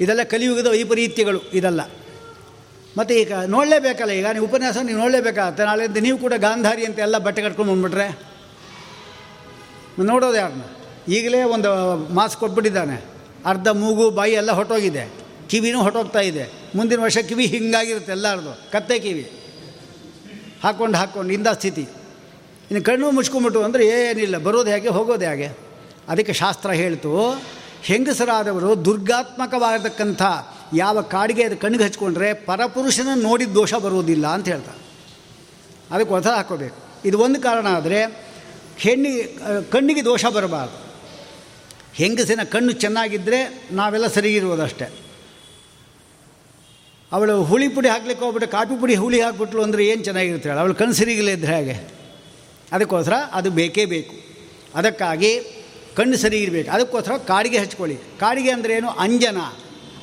ಇದೆಲ್ಲ ಕಲಿಯುಗದ ವೈಪರೀತ್ಯಗಳು, ಇದೆಲ್ಲ. ಮತ್ತು ಈಗ ನೋಡಲೇಬೇಕಲ್ಲ, ಈಗ ನೀವು ಉಪನ್ಯಾಸ ನೀವು ನೋಡಲೇಬೇಕಾಗತ್ತೆ. ನಾಳೆಯಿಂದ ನೀವು ಕೂಡ ಗಾಂಧಾರಿ ಅಂತ ಎಲ್ಲ ಬಟ್ಟೆ ಕಟ್ಕೊಂಡು ಬಂದ್ಬಿಟ್ರೆ? ನೋಡೋದು ಯಾರನ್ನ ಈಗಲೇ ಒಂದು ಮಾಸ್ಕ್ ಕೊಟ್ಬಿಟ್ಟಿದ್ದಾನೆ. ಅರ್ಧ ಮೂಗು, ಬಾಯಿ ಎಲ್ಲ ಹೊಟ್ಟೋಗಿದೆ. ಕಿವಿನೂ ಹೊಟ್ಟೋಗ್ತಾ ಇದೆ. ಮುಂದಿನ ವರ್ಷ ಕಿವಿ ಹಿಂಗಾಗಿರುತ್ತೆ ಎಲ್ಲರದು. ಕತ್ತೆ ಕಿವಿ. ಹಾಕ್ಕೊಂಡು ಹಾಕ್ಕೊಂಡು, ಇಂದ ಸ್ಥಿತಿ. ಇನ್ನು ಕಣ್ಣು ಮುಚ್ಕೊಂಬಿಟ್ಟು ಅಂದರೆ ಏನಿಲ್ಲ, ಬರೋದು ಹೇಗೆ, ಹೋಗೋದು ಹೇಗೆ? ಅದಕ್ಕೆ ಶಾಸ್ತ್ರ ಹೇಳ್ತು ಹೆಂಗಸರಾದವರು ದುರ್ಗಾತ್ಮಕವಾಗಿರ್ತಕ್ಕಂಥ ಯಾವ ಕಾಡಿಗೆ ಅದು ಕಣ್ಣಿಗೆ ಹಚ್ಕೊಂಡ್ರೆ ಪರಪುರುಷನ ನೋಡಿದ ದೋಷ ಬರುವುದಿಲ್ಲ ಅಂತ ಹೇಳ್ತಾರೆ. ಅದಕ್ಕೆ ಒತ್ತಡ ಹಾಕೋಬೇಕು ಇದು ಒಂದು ಕಾರಣ ಆದರೆ ಹೆಣ್ಣಿಗೆ ಕಣ್ಣಿಗೆ ದೋಷ ಬರಬಾರ್ದು. ಹೆಂಗಸಿನ ಕಣ್ಣು ಚೆನ್ನಾಗಿದ್ದರೆ ನಾವೆಲ್ಲ ಸರಿಗಿರುವುದಷ್ಟೇ ಅವಳು ಹುಳಿ ಪುಡಿ ಹಾಕ್ಲಿಕ್ಕೆ ಹೋಗ್ಬಿಟ್ಟು ಕಾಪಿ ಪುಡಿ ಹುಳಿ ಹಾಕ್ಬಿಟ್ಲು ಅಂದರೆ ಏನು ಚೆನ್ನಾಗಿರುತ್ತೆ ಹೇಳು? ಅವಳು ಕಣ್ಣು ಸರಿಗಿಲ್ಲ ಇದ್ದರೆ ಹಾಗೆ? ಅದಕ್ಕೋಸ್ಕರ ಅದು ಬೇಕೇ ಬೇಕು. ಅದಕ್ಕಾಗಿ ಕಣ್ಣು ಸರಿ ಇರಬೇಕು. ಅದಕ್ಕೋಸ್ಕರ ಕಾಡಿಗೆ ಹಚ್ಕೊಳ್ಳಿ. ಕಾಡಿಗೆ ಅಂದ್ರೇನು ಅಂಜನ.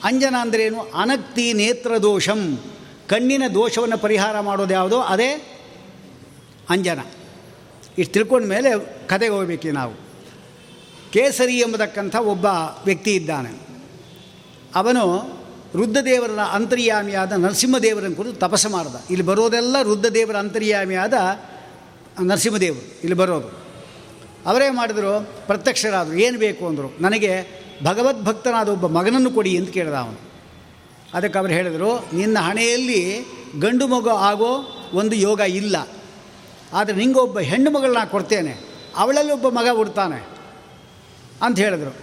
ಅಂಜನ ಅಂದ್ರೇನು ಅನಕ್ತಿ ನೇತ್ರ ದೋಷಂ. ಕಣ್ಣಿನ ದೋಷವನ್ನು ಪರಿಹಾರ ಮಾಡೋದು ಯಾವುದೋ? ಅದೇ ಅಂಜನ. ಇಷ್ಟು ತಿಳ್ಕೊಂಡ ಮೇಲೆ ಕತೆಗೆ ಹೋಗ್ಬೇಕು ನಾವು. ಕೇಸರಿ ಎಂಬತಕ್ಕಂಥ ಒಬ್ಬ ವ್ಯಕ್ತಿ ಇದ್ದಾನೆ. ಅವನು ರುದ್ರದೇವರ ಅಂತರ್ಯಾಮಿಯಾದ ನರಸಿಂಹದೇವರನ್ನು ಕುರಿತು ತಪಸ್ಸು ಮಾಡ್ದ. ಇಲ್ಲಿ ಬರೋದೆಲ್ಲ ರುದ್ರದೇವರ ಅಂತರ್ಯಾಮಿಯಾದ ನರಸಿಂಹದೇವರು. ಇಲ್ಲಿ ಬರೋದು. ಅವರೇ ಮಾಡಿದ್ರು, ಪ್ರತ್ಯಕ್ಷರಾದರು. ಏನು ಬೇಕು ಅಂದರು. ನನಗೆ ಭಗವದ್ಭಕ್ತನಾದ ಒಬ್ಬ ಮಗನನ್ನು ಕೊಡಿ ಅಂತ ಕೇಳಿದ ಅವನು. ಅದಕ್ಕೆ ಅವರು ಹೇಳಿದರು, ನಿನ್ನ ಹಣೆಯಲ್ಲಿ ಗಂಡು ಮಗು ಆಗೋ ಒಂದು ಯೋಗ ಇಲ್ಲ. ಆದರೆ ನಿಂಗೆ ಒಬ್ಬ ಹೆಣ್ಣು ಮಗಳನ್ನ ಕೊಡ್ತೇನೆ. ಅವಳಲ್ಲಿ ಒಬ್ಬ ಮಗ ಹುಡ್ತಾನೆ ಅಂತ ಹೇಳಿದ್ರು.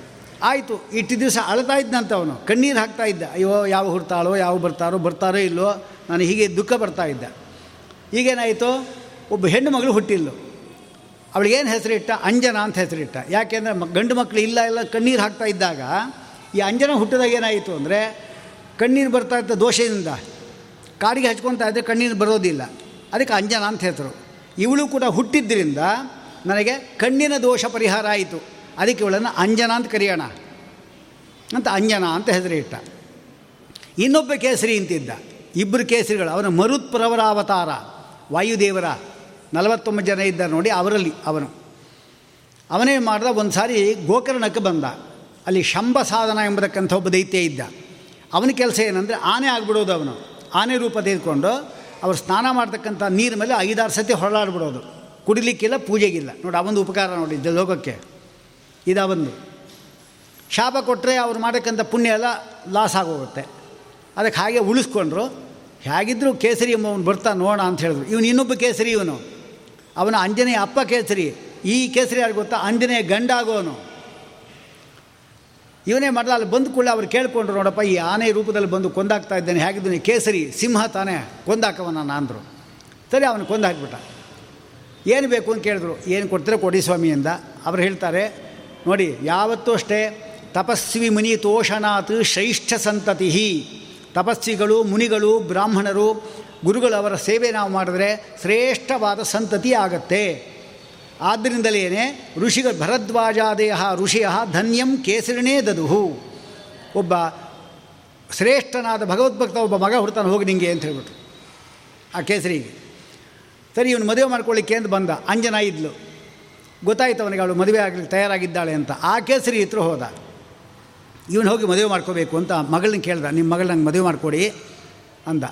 ಆಯಿತು ಇಟ್ಟು ದಿವಸ ಅಳ್ತಾ ಇದ್ದಂತ ಅವನು. ಕಣ್ಣೀರು ಹಾಕ್ತಾ ಇದ್ದ. ಅಯ್ಯೋ, ಯಾವ ಹುಡ್ತಾಳೋ, ಯಾವ ಬರ್ತಾರೋ ಬರ್ತಾರೋ ಇಲ್ಲೋ ನಾನು ಹೀಗೆ ದುಃಖ ಬರ್ತಾ ಇದ್ದ. ಈಗೇನಾಯಿತು? ಒಬ್ಬ ಹೆಣ್ಣು ಮಗಳು ಹುಟ್ಟಿಲ್ಲು ಅವಳಿಗೇನು ಹೆಸರಿಟ್ಟ? ಅಂಜನ ಅಂತ ಹೆಸರಿಟ್ಟ. ಯಾಕೆಂದರೆ ಗಂಡು ಮಕ್ಕಳು ಇಲ್ಲ ಎಲ್ಲ ಕಣ್ಣೀರು ಹಾಕ್ತಾ ಇದ್ದಾಗ ಈ ಅಂಜನ ಹುಟ್ಟಿದಾಗ ಏನಾಯಿತು ಅಂದರೆ ಕಣ್ಣೀರು ಬರ್ತಾ ಇತ್ತು ದೋಷದಿಂದ. ಕಾಡಿಗೆ ಹಚ್ಕೊತಾ ಇದ್ದರೆ ಕಣ್ಣೀರು ಬರೋದಿಲ್ಲ. ಅದಕ್ಕೆ ಅಂಜನ ಅಂತ ಹೆಸರು. ಇವಳು ಕೂಡ ಹುಟ್ಟಿದ್ದರಿಂದ ನನಗೆ ಕಣ್ಣಿನ ದೋಷ ಪರಿಹಾರ ಆಯಿತು. ಅದಕ್ಕೆ ಇವಳನ್ನು ಅಂಜನ ಅಂತ ಕರೆಯೋಣ. ಅಂತ ಅಂಜನ ಅಂತ ಹೆಸರಿಟ್ಟ. ಇನ್ನೊಬ್ಬ ಕೇಸರಿ ಅಂತಿದ್ದ. ಇಬ್ಬರು ಕೇಸರಿಗಳು. ಅವನ ಮರುತ್ಪ್ರವರ ಅವತಾರ. ವಾಯುದೇವರ. ನಲವತ್ತೊಂಬತ್ತು ಜನ ಇದ್ದಾರೆ ನೋಡಿ ಅವರಲ್ಲಿ ಅವನು. ಅವನೇ ಮಾಡಿದ ಒಂದು ಸಾರಿ ಗೋಕರ್ಣಕ್ಕೆ ಬಂದ. ಅಲ್ಲಿ ಶಂಭ ಸಾಧನ ಎಂಬತಕ್ಕಂಥ ಒಬ್ಬ ದೈತ್ಯ ಇದ್ದ. ಅವನ ಕೆಲಸ ಏನಂದರೆ ಆನೆ ಆಗಿಬಿಡೋದು ಅವನು. ಆನೆ ರೂಪ ತೆಗೆದುಕೊಂಡು ಅವರು ಸ್ನಾನ ಮಾಡ್ತಕ್ಕಂಥ ನೀರು ಮೇಲೆ ಐದಾರು ಸತಿ ಹೊರಳಾಡ್ಬಿಡೋದು. ಕುಡಿಲಿಕ್ಕಿಲ್ಲ, ಪೂಜೆಗಿಲ್ಲ. ನೋಡಿ ಅವೊಂದು ಉಪಕಾರ ನೋಡಿ ಲೋಕಕ್ಕೆ. ಇದಾವೊಂದು ಶಾಪ ಕೊಟ್ಟರೆ ಅವ್ರು ಮಾಡಕ್ಕಂಥ ಪುಣ್ಯ ಎಲ್ಲ ಲಾಸ್ ಆಗೋಗುತ್ತೆ. ಅದಕ್ಕೆ ಹಾಗೆ ಉಳಿಸ್ಕೊಂಡ್ರು. ಹೇಗಿದ್ದರೂ ಕೇಸರಿ ಎಂಬವನು ಬರ್ತಾ ನೋಡ ಅಂತ ಹೇಳಿದ್ರು. ಇವನು ಇನ್ನೊಬ್ಬ ಕೇಸರಿ ಇವನು. ಅವನ ಅಂಜನೇಯ ಅಪ್ಪ ಕೇಸರಿ. ಈ ಕೇಸರಿ ಯಾರು ಗೊತ್ತಾ? ಅಂಜನೇಯ ಗಂಡ ಆಗೋನು. ಇವನೇ ಮಾಡ್ದ ಅಲ್ಲಿ ಬಂದು ಕೂಡ ಅವ್ರು ಕೇಳಿಕೊಂಡ್ರು, ನೋಡಪ್ಪ, ಈ ಆನೆ ರೂಪದಲ್ಲಿ ಬಂದು ಕೊಂದಾಕ್ತಾ ಇದ್ದಾನೆ, ಹೇಗಿದ್ದಾನೆ? ಕೇಸರಿ, ಸಿಂಹ ತಾನೇ, ಕೊಂದಾಕವನ ಅಂದರು ಸರಿ, ಅವನು ಕೊಂದಾಕ್ಬಿಟ್ಟ. ಏನು ಬೇಕು ಅಂತ ಕೇಳಿದ್ರು. ಏನು ಕೊಡ್ತೀರೋ ಕೊಡಿ ಸ್ವಾಮಿಯಿಂದ ಅವ್ರು ಹೇಳ್ತಾರೆ, ನೋಡಿ, ಯಾವತ್ತೂ ಅಷ್ಟೇ ತಪಸ್ವಿ ಮುನಿ ತೋಷನಾಥ್ ಶ್ರೇಷ್ಠ ಸಂತತಿ ತಪಸ್ವಿಗಳು, ಮುನಿಗಳು, ಬ್ರಾಹ್ಮಣರು ಗುರುಗಳು ಅವರ ಸೇವೆ ನಾವು ಮಾಡಿದ್ರೆ ಶ್ರೇಷ್ಠವಾದ ಸಂತತಿ ಆಗತ್ತೆ. ಆದ್ದರಿಂದಲೇ ಋಷಿಗಳು ಭರದ್ವಾಜಾದೇಹ ಋಷಿಯ ಧನ್ಯಂ ಕೇಸರಿಣೇ ದದುಹು. ಒಬ್ಬ ಶ್ರೇಷ್ಠನಾದ ಭಗವದ್ಭಕ್ತ ಒಬ್ಬ ಮಗ ಹುಡ್ತಾನೆ ಹೋಗಿ ನಿಂಗೆ ಅಂತ ಹೇಳ್ಬಿಟ್ಟು ಆ ಕೇಸರಿಗೆ. ಸರಿ, ಇವನು ಮದುವೆ ಮಾಡ್ಕೊಳ್ಳಿಕ್ಕೆ ಅಂತ ಬಂದ. ಅಂಜನ ಇದ್ಲು. ಗೊತ್ತಾಯ್ತು ಅವನಿಗೆ ಅವಳು ಮದುವೆ ಆಗಲಿಕ್ಕೆ ತಯಾರಾಗಿದ್ದಾಳೆ ಅಂತ. ಆ ಕೇಸರಿ ಹತ್ರ ಹೋದ. ಇವನು ಹೋಗಿ ಮದುವೆ ಮಾಡ್ಕೋಬೇಕು ಅಂತ ಮಗಳನ್ನ ಕೇಳ್ದ. ನಿಮ್ಮ ಮಗಳು ನಂಗೆ ಮದುವೆ ಮಾಡಿಕೊಡಿ ಅಂದ.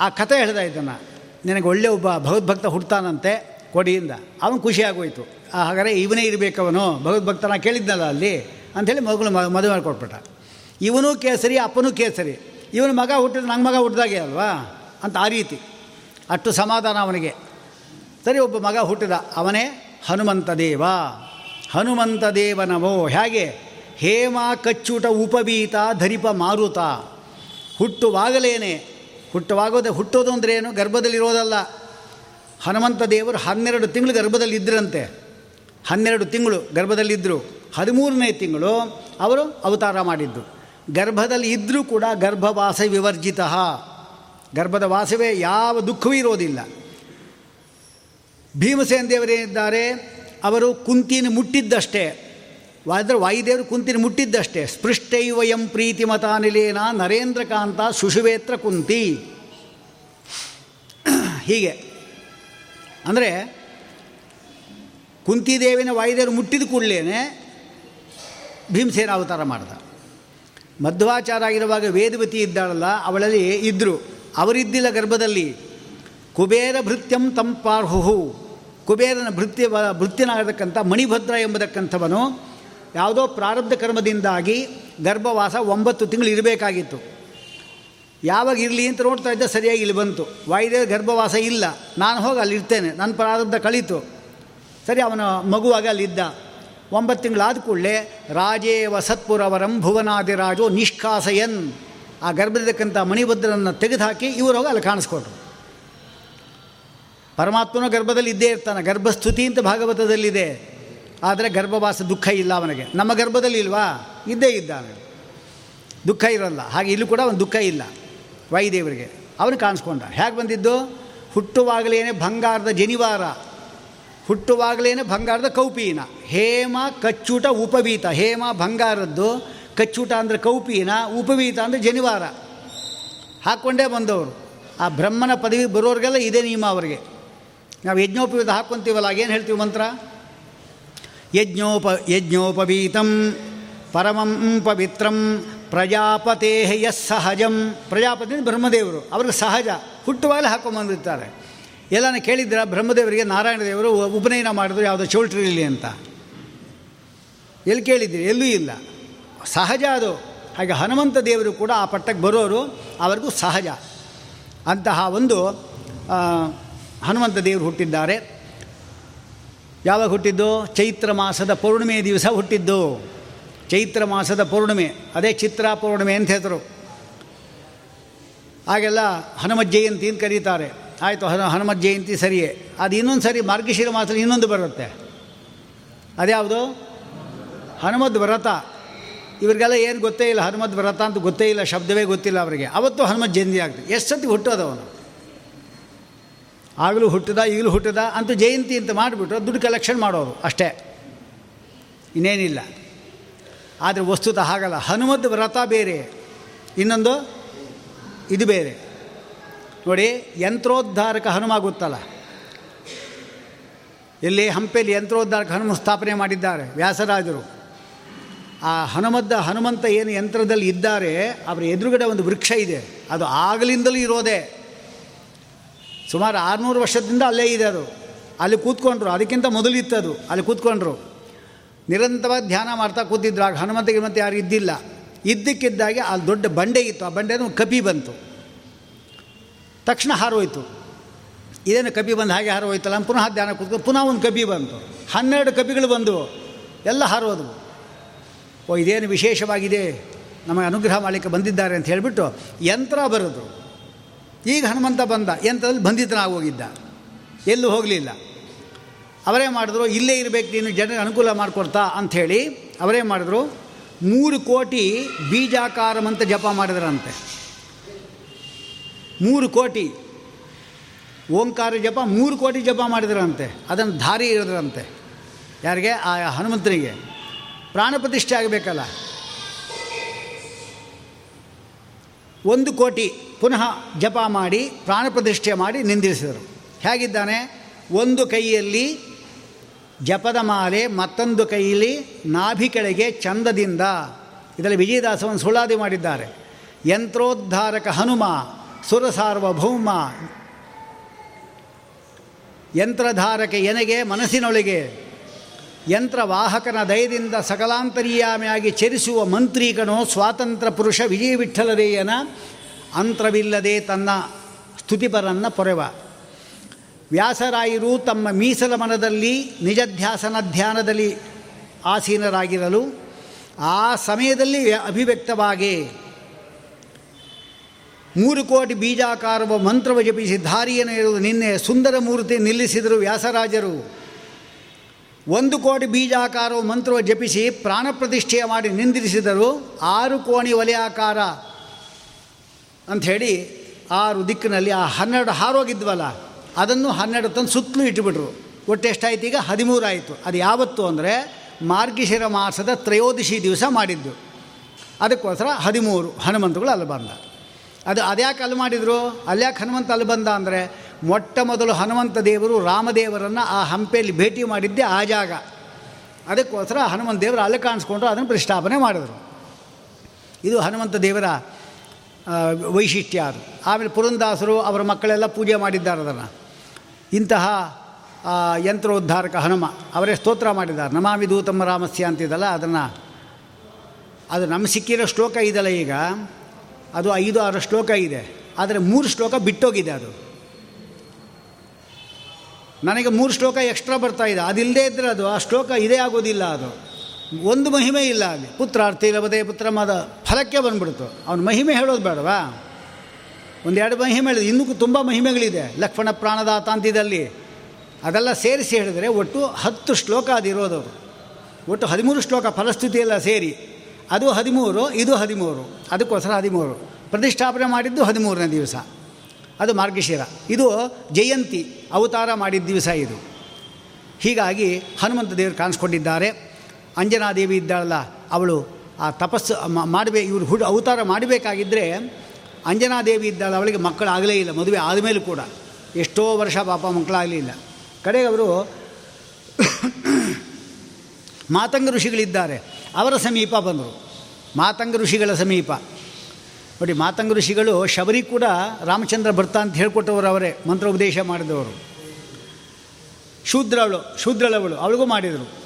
ಆ ಕಥೆ ಹೇಳ್ದ ಇದನ್ನು ನಿನಗೆ ಒಳ್ಳೆ ಒಬ್ಬ ಭಗವದ್ಭಕ್ತ ಹುಡ್ತಾನಂತೆ, ಕೊಡಿಯಿಂದ. ಅವನು ಖುಷಿಯಾಗೋಯ್ತು. ಹಾಗಾದರೆ ಇವನೇ ಇರಬೇಕವನು, ಭಗವದ್ಭಕ್ತನ ಕೇಳಿದ್ನಲ್ಲ ಅಲ್ಲಿ? ಅಂಥೇಳಿ ಮಗಳು ಮದುವೆ ಮಾಡಿಕೊಟ್ಬಿಟ್ಟ. ಇವನು ಕೇಸರಿ, ಅಪ್ಪನೂ ಕೇಸರಿ. ಇವನು ಮಗ ಹುಟ್ಟಿದ ನಂಗೆ ಮಗ ಹುಟ್ಟಿದಾಗೆ ಅಲ್ವಾ? ಅಂತ ಆ ರೀತಿ. ಅಷ್ಟು ಸಮಾಧಾನ ಅವನಿಗೆ. ಸರಿ, ಒಬ್ಬ ಮಗ ಹುಟ್ಟಿದ, ಅವನೇ ಹನುಮಂತ ದೇವ. ಹನುಮಂತ ದೇವನವೋ ಹೇಗೆ? ಹೇಮ ಕಚ್ಚುಟ ಉಪಬೀತ ಧರಿಪ ಮಾರುತ. ಹುಟ್ಟುವಾಗಲೇನೆ ಹುಟ್ಟುವಾಗೋದೆ ಹುಟ್ಟೋದು ಅಂದರೆ ಏನು? ಗರ್ಭದಲ್ಲಿರೋದಲ್ಲ. ಹನುಮಂತ ದೇವರು ಹನ್ನೆರಡು ತಿಂಗಳು ಗರ್ಭದಲ್ಲಿ ಇದ್ದರಂತೆ ಹನ್ನೆರಡು ತಿಂಗಳು ಗರ್ಭದಲ್ಲಿದ್ದರು ಹದಿಮೂರನೇ ತಿಂಗಳು ಅವರು ಅವತಾರ ಮಾಡಿದ್ದು. ಗರ್ಭದಲ್ಲಿ ಇದ್ದರೂ ಕೂಡ ಗರ್ಭವಾಸ ವಿವರ್ಜಿತ. ಗರ್ಭದ ವಾಸವೇ ಯಾವ ದುಃಖವೂ ಇರೋದಿಲ್ಲ. ಭೀಮಸೇನ ದೇವರೇನಿದ್ದಾರೆ? ಅವರು ಕುಂತಿನ ಮುಟ್ಟಿದ್ದಷ್ಟೇ. ಆದರೆ ವಾಯುದೇವರು ಕುಂತಿನ ಮುಟ್ಟಿದ್ದಷ್ಟೇ. ಸ್ಪೃಷ್ಟೈವಯಂ ಪ್ರೀತಿ ಮತಾನಿಲೇನ ನರೇಂದ್ರಕಾಂತ ಸುಷುವೇತ್ರ ಕುಂತಿ. ಹೀಗೆ. ಅಂದರೆ ಕುಂತಿದೇವಿನ ವಾಯುದೇವರು ಮುಟ್ಟಿದ ಕೂಡಲೇ ಭೀಮಸೇನ ಅವತಾರ ಮಾಡ್ದ. ಮಧ್ವಾಚಾರ ಆಗಿರುವಾಗ ವೇದವತಿ ಇದ್ದಾಳಲ್ಲ, ಅವಳಲ್ಲಿ ಇದ್ದರು ಅವರಿದ್ದಿಲ್ಲ ಗರ್ಭದಲ್ಲಿ. ಕುಬೇರ ಭೃತ್ಯಂ ತಂಪಾರ್ಹುಹು. ಕುಬೇರನ ಭೃತ್ಯ ಭೃತ್ಯನಾಗತಕ್ಕಂಥ ಮಣಿಭದ್ರ ಎಂಬತಕ್ಕಂಥವನು ಯಾವುದೋ ಪ್ರಾರಬ್ಧ ಕರ್ಮದಿಂದಾಗಿ ಗರ್ಭವಾಸ ಒಂಬತ್ತು ತಿಂಗಳು ಇರಬೇಕಾಗಿತ್ತು. ಯಾವಾಗ ಇರಲಿ ಅಂತ ನೋಡ್ತಾ ಇದ್ದ ಸರಿಯಾಗಿ ಇಲ್ಲಿ ಬಂತು. ವೈದ್ಯ ಗರ್ಭವಾಸ ಇಲ್ಲ. ನಾನು ಹೋಗಿ ಅಲ್ಲಿರ್ತೇನೆ ನನ್ನ ಪ್ರಾರಬ್ಧ ಕಳೀತು. ಸರಿ, ಅವನ ಮಗುವಾಗ ಅಲ್ಲಿದ್ದ ಒಂಬತ್ತು ತಿಂಗಳಾದ ಕೂಡಲೇ ವಸತ್ಪುರ ಸತ್ಪುರವರಂ ಭುವನಾದಿರಾಜೋ ನಿಷ್ಕಾಸಯನ್. ಆ ಗರ್ಭದಕ್ಕಂಥ ಮಣಿಭದ್ರನನ್ನು ತೆಗೆದುಹಾಕಿ ಇವರು ಹೋಗಿ ಅಲ್ಲಿ ಕಾಣಿಸ್ಕೊಟ್ರು ಪರಮಾತ್ಮನ ಗರ್ಭದಲ್ಲಿ ಇದ್ದೇ ಇರ್ತಾನೆ. ಗರ್ಭಸ್ತುತಿ ಅಂತ ಭಾಗವತದಲ್ಲಿದೆ. ಆದರೆ ಗರ್ಭವಾಸ ದುಃಖ ಇಲ್ಲ ಅವನಿಗೆ. ನಮ್ಮ ಗರ್ಭದಲ್ಲಿ ಇಲ್ವಾ? ಇದ್ದೇ ಇದ್ದಾನೆ. ದುಃಖ ಇರಲ್ಲ. ಹಾಗೆ ಇಲ್ಲೂ ಕೂಡ ಒಂದು ದುಃಖ ಇಲ್ಲ. ವಾಯುದೇವರಿಗೆ ಅವನು ಕಾಣಿಸ್ಕೊಂಡ. ಹೇಗೆ ಬಂದಿದ್ದು? ಹುಟ್ಟುವಾಗಲೇನೆ ಬಂಗಾರದ ಜನಿವಾರ. ಹುಟ್ಟುವಾಗಲೇನೆ ಬಂಗಾರದ ಕೌಪೀನ. ಹೇಮ ಕಚ್ಚೂಟ ಉಪವೀತ. ಹೇಮ ಬಂಗಾರದ್ದು ಕಚ್ಚೂಟ ಅಂದರೆ ಕೌಪೀನ, ಉಪವೀತ ಅಂದರೆ ಜನಿವಾರ. ಹಾಕ್ಕೊಂಡೇ ಬಂದವರು. ಆ ಬ್ರಹ್ಮನ ಪದವಿ ಬರೋರಿಗೆಲ್ಲ ಇದೇ ನಿಯಮ ಅವರಿಗೆ. ನಾವು ಯಜ್ಞೋಪವೀತ ಹಾಕ್ಕೊಂತೀವಲ್ಲ ಏನು ಹೇಳ್ತೀವಿ ಮಂತ್ರ? ಯಜ್ಞೋಪ ಯಜ್ಞೋಪವೀತಂ ಪರಮಂ ಪವಿತ್ರಂ ಪ್ರಜಾಪತೇಹ ಸಹಜಂ ಪ್ರಜಾಪತಿ ಬ್ರಹ್ಮದೇವರು, ಅವ್ರಿಗೆ ಸಹಜ, ಹುಟ್ಟುವಾಗಲೇ ಹಾಕೊಂಬಂದಿರ್ತಾರೆ ಎಲ್ಲನ ಕೇಳಿದ್ರ ಬ್ರಹ್ಮದೇವರಿಗೆ ನಾರಾಯಣ ದೇವರು ಉಪನಯನ ಮಾಡಿದ್ರು, ಯಾವುದೋ ಚೌಲ್ಟ್ರಿಲಿ ಅಂತ. ಎಲ್ಲಿ ಕೇಳಿದ್ದೀರಿ? ಎಲ್ಲೂ ಇಲ್ಲ. ಸಹಜ ಅದು. ಹಾಗೆ ಹನುಮಂತ ದೇವರು ಕೂಡ ಆ ಪಟ್ಟಕ್ಕೆ ಬರೋರು, ಅವ್ರಿಗೂ ಸಹಜ. ಅಂತಹ ಒಂದು ಹನುಮಂತ ದೇವರು ಹುಟ್ಟಿದ್ದಾರೆ. ಯಾವಾಗ ಹುಟ್ಟಿದ್ದು? ಚೈತ್ರ ಮಾಸದ ಪೌರ್ಣಿಮೆ ದಿವಸ ಹುಟ್ಟಿದ್ದು. ಚೈತ್ರ ಮಾಸದ ಪೌರ್ಣಿಮೆ. ಅದೇ ಚಿತ್ರ ಪೌರ್ಣಿಮೆ ಅಂತ ಹೇಳ್ತರು. ಹಾಗೆಲ್ಲ ಹನುಮತ್ ಜಯಂತಿ ಅಂತ ಕರೀತಾರೆ. ಆಯಿತು, ಹನು, ಹನುಮತ್ ಜಯಂತಿ ಸರಿಯೇ. ಅದು ಇನ್ನೊಂದು ಸರಿ ಮಾರ್ಗಶಿರ ಮಾಸದಲ್ಲಿ ಇನ್ನೊಂದು ಬರುತ್ತೆ. ಅದ್ಯಾವುದು? ಹನುಮದ್ ವ್ರತ. ಇವರಿಗೆಲ್ಲ ಏನು ಗೊತ್ತೇ ಇಲ್ಲ, ಹನುಮದ್ ವ್ರತ ಅಂತ ಗೊತ್ತೇ ಇಲ್ಲ, ಶಬ್ದವೇ ಗೊತ್ತಿಲ್ಲ ಅವರಿಗೆ. ಅವತ್ತು ಹನುಮತ್ ಜಯಂತಿ ಆಗ್ತದೆ. ಎಷ್ಟು ಸತಿ ಹುಟ್ಟೋದವನು ಆಗಲೂ ಹುಟ್ಟದ, ಈಗಲೂ ಹುಟ್ಟದ ಅಂತ ಜಯಂತಿ ಅಂತ ಮಾಡಿಬಿಟ್ರೆ, ದುಡ್ಡು ಕಲೆಕ್ಷನ್ ಮಾಡೋರು ಅಷ್ಟೇ. ಇನ್ನೇನಿಲ್ಲ. ಆದರೆ ವಸ್ತುತ ಹಾಗಲ್ಲ. ಹನುಮದ್ ವ್ರತ ಬೇರೆ. ಇನ್ನೊಂದು, ಇದು ಬೇರೆ. ನೋಡಿ, ಯಂತ್ರೋದ್ಧಾರಕ ಹನುಮ ಗೊತ್ತಲ್ಲ? ಇಲ್ಲಿ ಹಂಪೆಯಲ್ಲಿ ಯಂತ್ರೋದ್ಧಾರಕ ಹನುಮ ಸ್ಥಾಪನೆ ಮಾಡಿದ್ದಾರೆ ವ್ಯಾಸರಾಜರು. ಆ ಹನುಮದ್ದ, ಹನುಮಂತ ಏನು ಯಂತ್ರದಲ್ಲಿ ಇದ್ದಾರೆ, ಅವರ ಎದುರುಗಡೆ ಒಂದು ವೃಕ್ಷ ಇದೆ. ಅದು ಆಗಲಿಂದಲೂ ಇರೋದೇ. ಸುಮಾರು ಆರುನೂರು ವರ್ಷದಿಂದ ಅಲ್ಲೇ ಇದೆ ಅದು. ಅಲ್ಲಿ ಕೂತ್ಕೊಂಡ್ರು, ಅದಕ್ಕಿಂತ ಮೊದಲಿತ್ತದು ಅಲ್ಲಿ ಕೂತ್ಕೊಂಡ್ರು. ನಿರಂತರವಾಗಿ ಧ್ಯಾನ ಮಾಡ್ತಾ ಕೂತಿದ್ರು, ಆಗ ಹನುಮಂತ ಗಿನುಮಂತ ಯಾರು ಇದ್ದಿಲ್ಲ. ಇದ್ದಕ್ಕಿದ್ದಾಗೆ ಅಲ್ಲಿ ದೊಡ್ಡ ಬಂಡೆ ಇತ್ತು, ಆ ಬಂಡೆ ಕಪಿ ಬಂತು. ತಕ್ಷಣ ಹಾರೋಯ್ತು. ಇದೇನು ಕಪಿ ಬಂದು ಹಾಗೆ ಹಾರೋಯ್ತಲ್ಲ, ಪುನಃ ಧ್ಯಾನ ಕೂತ್ಕೊಂಡು ಪುನಃ ಒಂದು ಕಪಿ ಬಂತು. ಹನ್ನೆರಡು ಕಪಿಗಳು ಬಂದವು, ಎಲ್ಲ ಹಾರೋದು. ಓ, ಇದೇನು ವಿಶೇಷವಾಗಿದೆ? ನಮಗೆ ಅನುಗ್ರಹ ಮಾಡಲಿಕ್ಕೆ ಬಂದಿದ್ದಾರೆ ಅಂತ ಹೇಳಿಬಿಟ್ಟು ಯಂತ್ರ ಬರೋದು. ಈಗ ಹನುಮಂತ ಬಂದ ಎಂಥದಲ್ಲಿ ಬಂಧಿತನಾಗಿ ಹೋಗಿದ್ದ ಎಲ್ಲೂ ಹೋಗಲಿಲ್ಲ. ಅವರೇ ಮಾಡಿದ್ರು, ಇಲ್ಲೇ ಇರಬೇಕು, ನೀನು ಜನರಿಗೆ ಅನುಕೂಲ ಮಾಡಿಕೊಡ್ತಾ ಅಂಥೇಳಿ ಅವರೇ ಮಾಡಿದ್ರು. ಮೂರು ಕೋಟಿ ಬೀಜಾಕಾರಮಂತ ಜಪ ಮಾಡಿದ್ರಂತೆ. ಮೂರು ಕೋಟಿ. ಓಂಕಾರ ಜಪ, ಮೂರು ಕೋಟಿ ಜಪ ಮಾಡಿದ್ರಂತೆ. ಅದನ್ನು ದಾರಿ ಇರೋದ್ರಂತೆ. ಯಾರಿಗೆ? ಆ ಹನುಮಂತನಿಗೆ. ಪ್ರಾಣ ಪ್ರತಿಷ್ಠೆ ಆಗಬೇಕಲ್ಲ. ಒಂದು ಕೋಟಿ. ಪುನಃ ಜಪ ಮಾಡಿ, ಪ್ರಾಣ ಪ್ರತಿಷ್ಠೆ ಮಾಡಿ ನಿಂದಿರಿಸಿದರು ಹೇಗಿದ್ದಾನೆ? ಒಂದು ಕೈಯಲ್ಲಿ ಜಪದ ಮಾಲೆ, ಮತ್ತೊಂದು ಕೈಯಲ್ಲಿ ನಾಭಿ ಕೆಳಗೆ ಚಂದದಿಂದ. ಇದರಲ್ಲಿ ವಿಜಯದಾಸವನ್ನು ಸುಳ್ಳಾದಿ ಮಾಡಿದ್ದಾರೆ. ಯಂತ್ರೋದ್ಧಾರಕ ಹನುಮ, ಸುರಸಾರ್ವಭೌಮ. ಯಂತ್ರಧಾರಕ ಎನೆಗೆ, ಮನಸ್ಸಿನೊಳಗೆ. ಯಂತ್ರವಾಹಕನ ದಯದಿಂದ ಸಕಲಾಂತರ್ಯಾಮಿಯಾಗಿ ಚರಿಸುವ ಮಂತ್ರಿಗನು ಸ್ವಾತಂತ್ರ್ಯ ಪುರುಷ ವಿಜಯ ವಿಠಲರೇಯನ ಅಂತರವಿಲ್ಲದೆ ತನ್ನ ಸ್ತುತಿಪರನ್ನ ಪೊರೆವ. ವ್ಯಾಸರಾಯರು ತಮ್ಮ ಮೀಸಲ ಮನದಲ್ಲಿ ನಿಜಧ್ಯಾಸನ ಧ್ಯಾನದಲ್ಲಿ ಆಸೀನರಾಗಿರಲು ಆ ಸಮಯದಲ್ಲಿ ಅಭಿವ್ಯಕ್ತವಾಗಿ ಮೂರು ಕೋಟಿ ಬೀಜಾಕಾರವ ಮಂತ್ರವ ಜಪಿಸಿ ಧಾರಿಯನ್ನು ಇರುವುದು ನಿನ್ನೆ ಸುಂದರ ಮೂರ್ತಿ ನಿಲ್ಲಿಸಿದರು ವ್ಯಾಸರಾಜರು. ಒಂದು ಕೋಟಿ ಬೀಜಾಕಾರವ ಮಂತ್ರವ ಜಪಿಸಿ ಪ್ರಾಣ ಪ್ರತಿಷ್ಠೆಯ ಮಾಡಿ ನಿಂದಿರಿಸಿದರು. ಆರು ಕೋಣಿ ವಲಯಾಕಾರ ಅಂಥೇಳಿ ಆರು ದಿಕ್ಕಿನಲ್ಲಿ ಆ ಹನ್ನೆರಡು ಹಾರೋಗಿದ್ವಲ್ಲ, ಅದನ್ನು ಹನ್ನೆರಡು ತಂದು ಸುತ್ತಲೂ ಇಟ್ಟುಬಿಟ್ರು. ಒಟ್ಟು ಎಷ್ಟಾಯ್ತು ಈಗ? ಹದಿಮೂರು ಆಯಿತು ಅದು ಯಾವತ್ತು ಅಂದರೆ ಮಾರ್ಗಿಶಿರ ಮಾಸದ ತ್ರಯೋದಶಿ ದಿವಸ ಮಾಡಿದ್ದು. ಅದಕ್ಕೋಸ್ಕರ ಹದಿಮೂರು ಹನುಮಂತಗಳು ಅಲ್ಲಿ ಬಂದ. ಅದು ಅದ್ಯಾಕೆ ಅಲ್ಲಿ ಮಾಡಿದರು? ಅಲ್ಯಾಕೆ ಹನುಮಂತ ಅಲ್ಲಿ ಬಂದ ಅಂದರೆ ಮೊಟ್ಟ ಮೊದಲು ಹನುಮಂತ ದೇವರು ರಾಮದೇವರನ್ನು ಆ ಹಂಪೆಯಲ್ಲಿ ಭೇಟಿ ಮಾಡಿದ್ದೇ ಆ ಜಾಗ. ಅದಕ್ಕೋಸ್ಕರ ಹನುಮಂತ ದೇವರು ಅಲ್ಲಿ ಕಾಣಿಸ್ಕೊಂಡ್ರು, ಅದನ್ನು ಪ್ರತಿಷ್ಠಾಪನೆ ಮಾಡಿದರು. ಇದು ಹನುಮಂತ ದೇವರ ವೈಶಿಷ್ಟ್ಯ ಅದು. ಆಮೇಲೆ ಪುರಂದಾಸರು ಅವರ ಮಕ್ಕಳೆಲ್ಲ ಪೂಜೆ ಮಾಡಿದ್ದಾರೆ ಅದನ್ನು. ಇಂತಹ ಯಂತ್ರೋದ್ಧಾರಕ ಹನುಮ, ಅವರೇ ಸ್ತೋತ್ರ ಮಾಡಿದ್ದಾರೆ. ನಮಾಮಿ ದೂತಮ್ಮ ರಾಮಸ್ಯ ಅಂತಿದ್ದಲ್ಲ ಅದನ್ನು. ಅದು ನಮ್ಮ ಸಿಕ್ಕಿರೋ ಶ್ಲೋಕ ಇದೆಯಲ್ಲ ಈಗ. ಅದು ಐದು, ಆರು ಶ್ಲೋಕ ಇದೆ. ಆದರೆ ಮೂರು ಶ್ಲೋಕ ಬಿಟ್ಟೋಗಿದೆ ಅದು. ನನಗೆ ಮೂರು ಶ್ಲೋಕ ಎಕ್ಸ್ಟ್ರಾ ಬರ್ತಾ ಇದೆ. ಅದಿಲ್ಲದೆ ಇದ್ದರೆ ಅದು, ಆ ಶ್ಲೋಕ ಇದೇ ಆಗೋದಿಲ್ಲ ಅದು. ಒಂದು ಮಹಿಮೆ ಇಲ್ಲ ಅಲ್ಲಿ. ಪುತ್ರಾರ್ಥಿ ಲಭದೆ ಪುತ್ರ ಮದ ಫಲಕ್ಕೆ ಬಂದ್ಬಿಡ್ತು. ಅವನ ಮಹಿಮೆ ಹೇಳೋದು ಬೇಡವಾ? ಒಂದೆರಡು ಮಹಿಮೆ ಹೇಳಿದೆ ಇನ್ನೂ ತುಂಬ ಮಹಿಮೆಗಳಿದೆ. ಲಕ್ಷ್ಮಣ ಪ್ರಾಣದಾತ ಅಂತಿದಲ್ಲಿ ಅದೆಲ್ಲ ಸೇರಿಸಿ ಹೇಳಿದರೆ ಒಟ್ಟು ಹತ್ತು ಶ್ಲೋಕ ಅದಿರೋದು ಅದು. ಒಟ್ಟು ಹದಿಮೂರು ಶ್ಲೋಕ ಫಲಸ್ಥಿತಿಯೆಲ್ಲ ಸೇರಿ. ಅದು ಹದಿಮೂರು, ಇದು ಹದಿಮೂರು, ಅದಕ್ಕೋಸ್ಕರ ಹದಿಮೂರು. ಪ್ರತಿಷ್ಠಾಪನೆ ಮಾಡಿದ್ದು ಹದಿಮೂರನೇ ದಿವಸ. ಅದು ಮಾರ್ಗಶಿರ. ಇದು ಜಯಂತಿ, ಅವತಾರ ಮಾಡಿದ ದಿವಸ ಇದು. ಹೀಗಾಗಿ ಹನುಮಂತ ದೇವರು ಕಾಣಿಸ್ಕೊಂಡಿದ್ದಾರೆ. ಅಂಜನಾದೇವಿ ಇದ್ದಾಳಲ್ಲ, ಅವಳು ಆ ತಪಸ್ಸು ಮಾಡಬೇಕು ಇವರು ಹುಡು ಅವತಾರ ಮಾಡಬೇಕಾಗಿದ್ದರೆ ಅಂಜನಾದೇವಿ ಇದ್ದಾಳ, ಅವಳಿಗೆ ಮಕ್ಕಳಾಗಲೇ ಇಲ್ಲ, ಮದುವೆ ಆದಮೇಲೂ ಕೂಡ. ಎಷ್ಟೋ ವರ್ಷ ಪಾಪ ಮಕ್ಕಳಾಗಲಿಲ್ಲ ಕಡೆಗೆ ಅವರು ಮಾತಂಗ ಋಷಿಗಳಿದ್ದಾರೆ, ಅವರ ಸಮೀಪ ಬಂದರು. ಮಾತಂಗ ಋಷಿಗಳ ಸಮೀಪ. ನೋಡಿ, ಮಾತಂಗ ಋಷಿಗಳು, ಶಬರಿ ಕೂಡ ರಾಮಚಂದ್ರ ಬರ್ತಾ ಅಂತ ಹೇಳ್ಕೊಟ್ಟವರು ಅವರೇ, ಮಂತ್ರೋಪದೇಶ ಮಾಡಿದವರು. ಶೂದ್ರವಳು ಶೂದ್ರಳವಳು, ಅವಳಿಗೂ ಮಾಡಿದರು.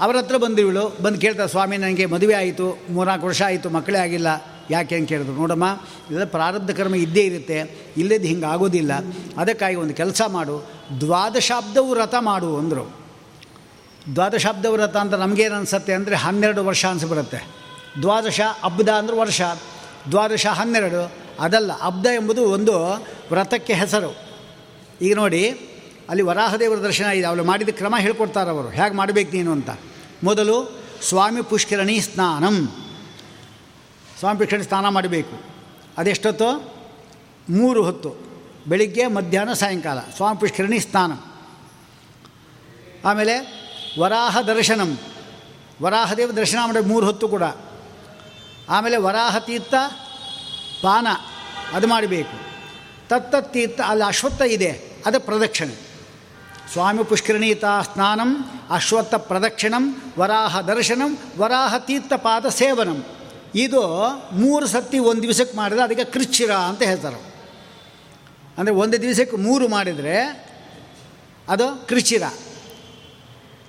ಅವರ ಹತ್ರ ಬಂದಿವಳು, ಬಂದು ಕೇಳ್ತಾರೆ ಸ್ವಾಮಿ, ನನಗೆ ಮದುವೆ ಆಯಿತು, ಮೂರ್ನಾಲ್ಕು ವರ್ಷ ಆಯಿತು, ಮಕ್ಕಳೇ ಆಗಿಲ್ಲ, ಯಾಕೆ? ಅಂತ ಕೇಳಿದ್ರು. ನೋಡಮ್ಮ ಇಲ್ಲ ಪ್ರಾರಬ್ಧ ಕರ್ಮ ಇದ್ದೇ ಇರುತ್ತೆ ಇಲ್ಲದ್ದು ಹಿಂಗೆ ಆಗೋದಿಲ್ಲ. ಅದಕ್ಕಾಗಿ ಒಂದು ಕೆಲಸ ಮಾಡು, ದ್ವಾದಶಾಬ್ದವು ವ್ರತ ಮಾಡು, ಅಂದರು. ದ್ವಾದಶಾಬ್ದ ವ್ರತ ಅಂತ ನಮಗೇನು ಅನಿಸುತ್ತೆ ಅಂದರೆ ಹನ್ನೆರಡು ವರ್ಷ ಅನಿಸ್ಬಿಡುತ್ತೆ ದ್ವಾದಶ, ಅಬ್ದ ಅಂದ್ರೆ ವರ್ಷ. ದ್ವಾದಶ ಹನ್ನೆರಡು, ಅದಲ್ಲ, ಅಬ್ದ ಎಂಬುದು ಒಂದು ವ್ರತಕ್ಕೆ ಹೆಸರು. ಈಗ ನೋಡಿ ಅಲ್ಲಿ ವರಾಹದೇವರ ದರ್ಶನ ಇದೆ. ಅವಳು ಮಾಡಿದ ಕ್ರಮ ಹೇಳ್ಕೊಡ್ತಾರೆ ಅವರು. ಹೇಗೆ ಮಾಡಬೇಕು ನೀನು ಅಂತ. ಮೊದಲು ಸ್ವಾಮಿ ಪುಷ್ಕರಣಿ ಸ್ನಾನಂ. ಸ್ವಾಮಿ ಪುಷ್ಕರಣಿ ಸ್ನಾನ ಮಾಡಬೇಕು. ಅದೆಷ್ಟೊತ್ತು? ಮೂರು ಹೊತ್ತು. ಬೆಳಿಗ್ಗೆ, ಮಧ್ಯಾಹ್ನ, ಸಾಯಂಕಾಲ. ಸ್ವಾಮಿ ಪುಷ್ಕರಣಿ ಸ್ನಾನ. ಆಮೇಲೆ ವರಾಹ ದರ್ಶನಂ. ವರಾಹದೇವ ದರ್ಶನ ಮಾಡಬೇಕು ಮೂರು ಹೊತ್ತು ಕೂಡ. ಆಮೇಲೆ ವರಾಹ ತೀರ್ಥ, ಪಾನ. ಅದು ಮಾಡಬೇಕು. ತತ್ತ ತೀರ್ಥ, ಅಲ್ಲಿ ಅಶ್ವತ್ಥ ಇದೆ. ಅದು ಪ್ರದಕ್ಷಿಣೆ. ಸ್ವಾಮಿ ಪುಷ್ಕರಣೀತಾ ಸ್ನಾನಂ, ಅಶ್ವತ್ಥ ಪ್ರದಕ್ಷಿಣಂ, ವರಾಹ ದರ್ಶನಂ, ವರಾಹ ತೀರ್ಥಪಾದ ಸೇವನಂ. ಇದು ಮೂರು ಸತಿ ಒಂದು ದಿವಸಕ್ಕೆ ಮಾಡಿದ್ರೆ ಅದಕ್ಕೆ ಕೃಚ್ಛಿರ ಅಂತ ಹೇಳ್ತಾರೆ ಅಂದರೆ ಒಂದು ದಿವಸಕ್ಕೆ ಮೂರು ಮಾಡಿದರೆ ಅದು ಕೃಚಿರ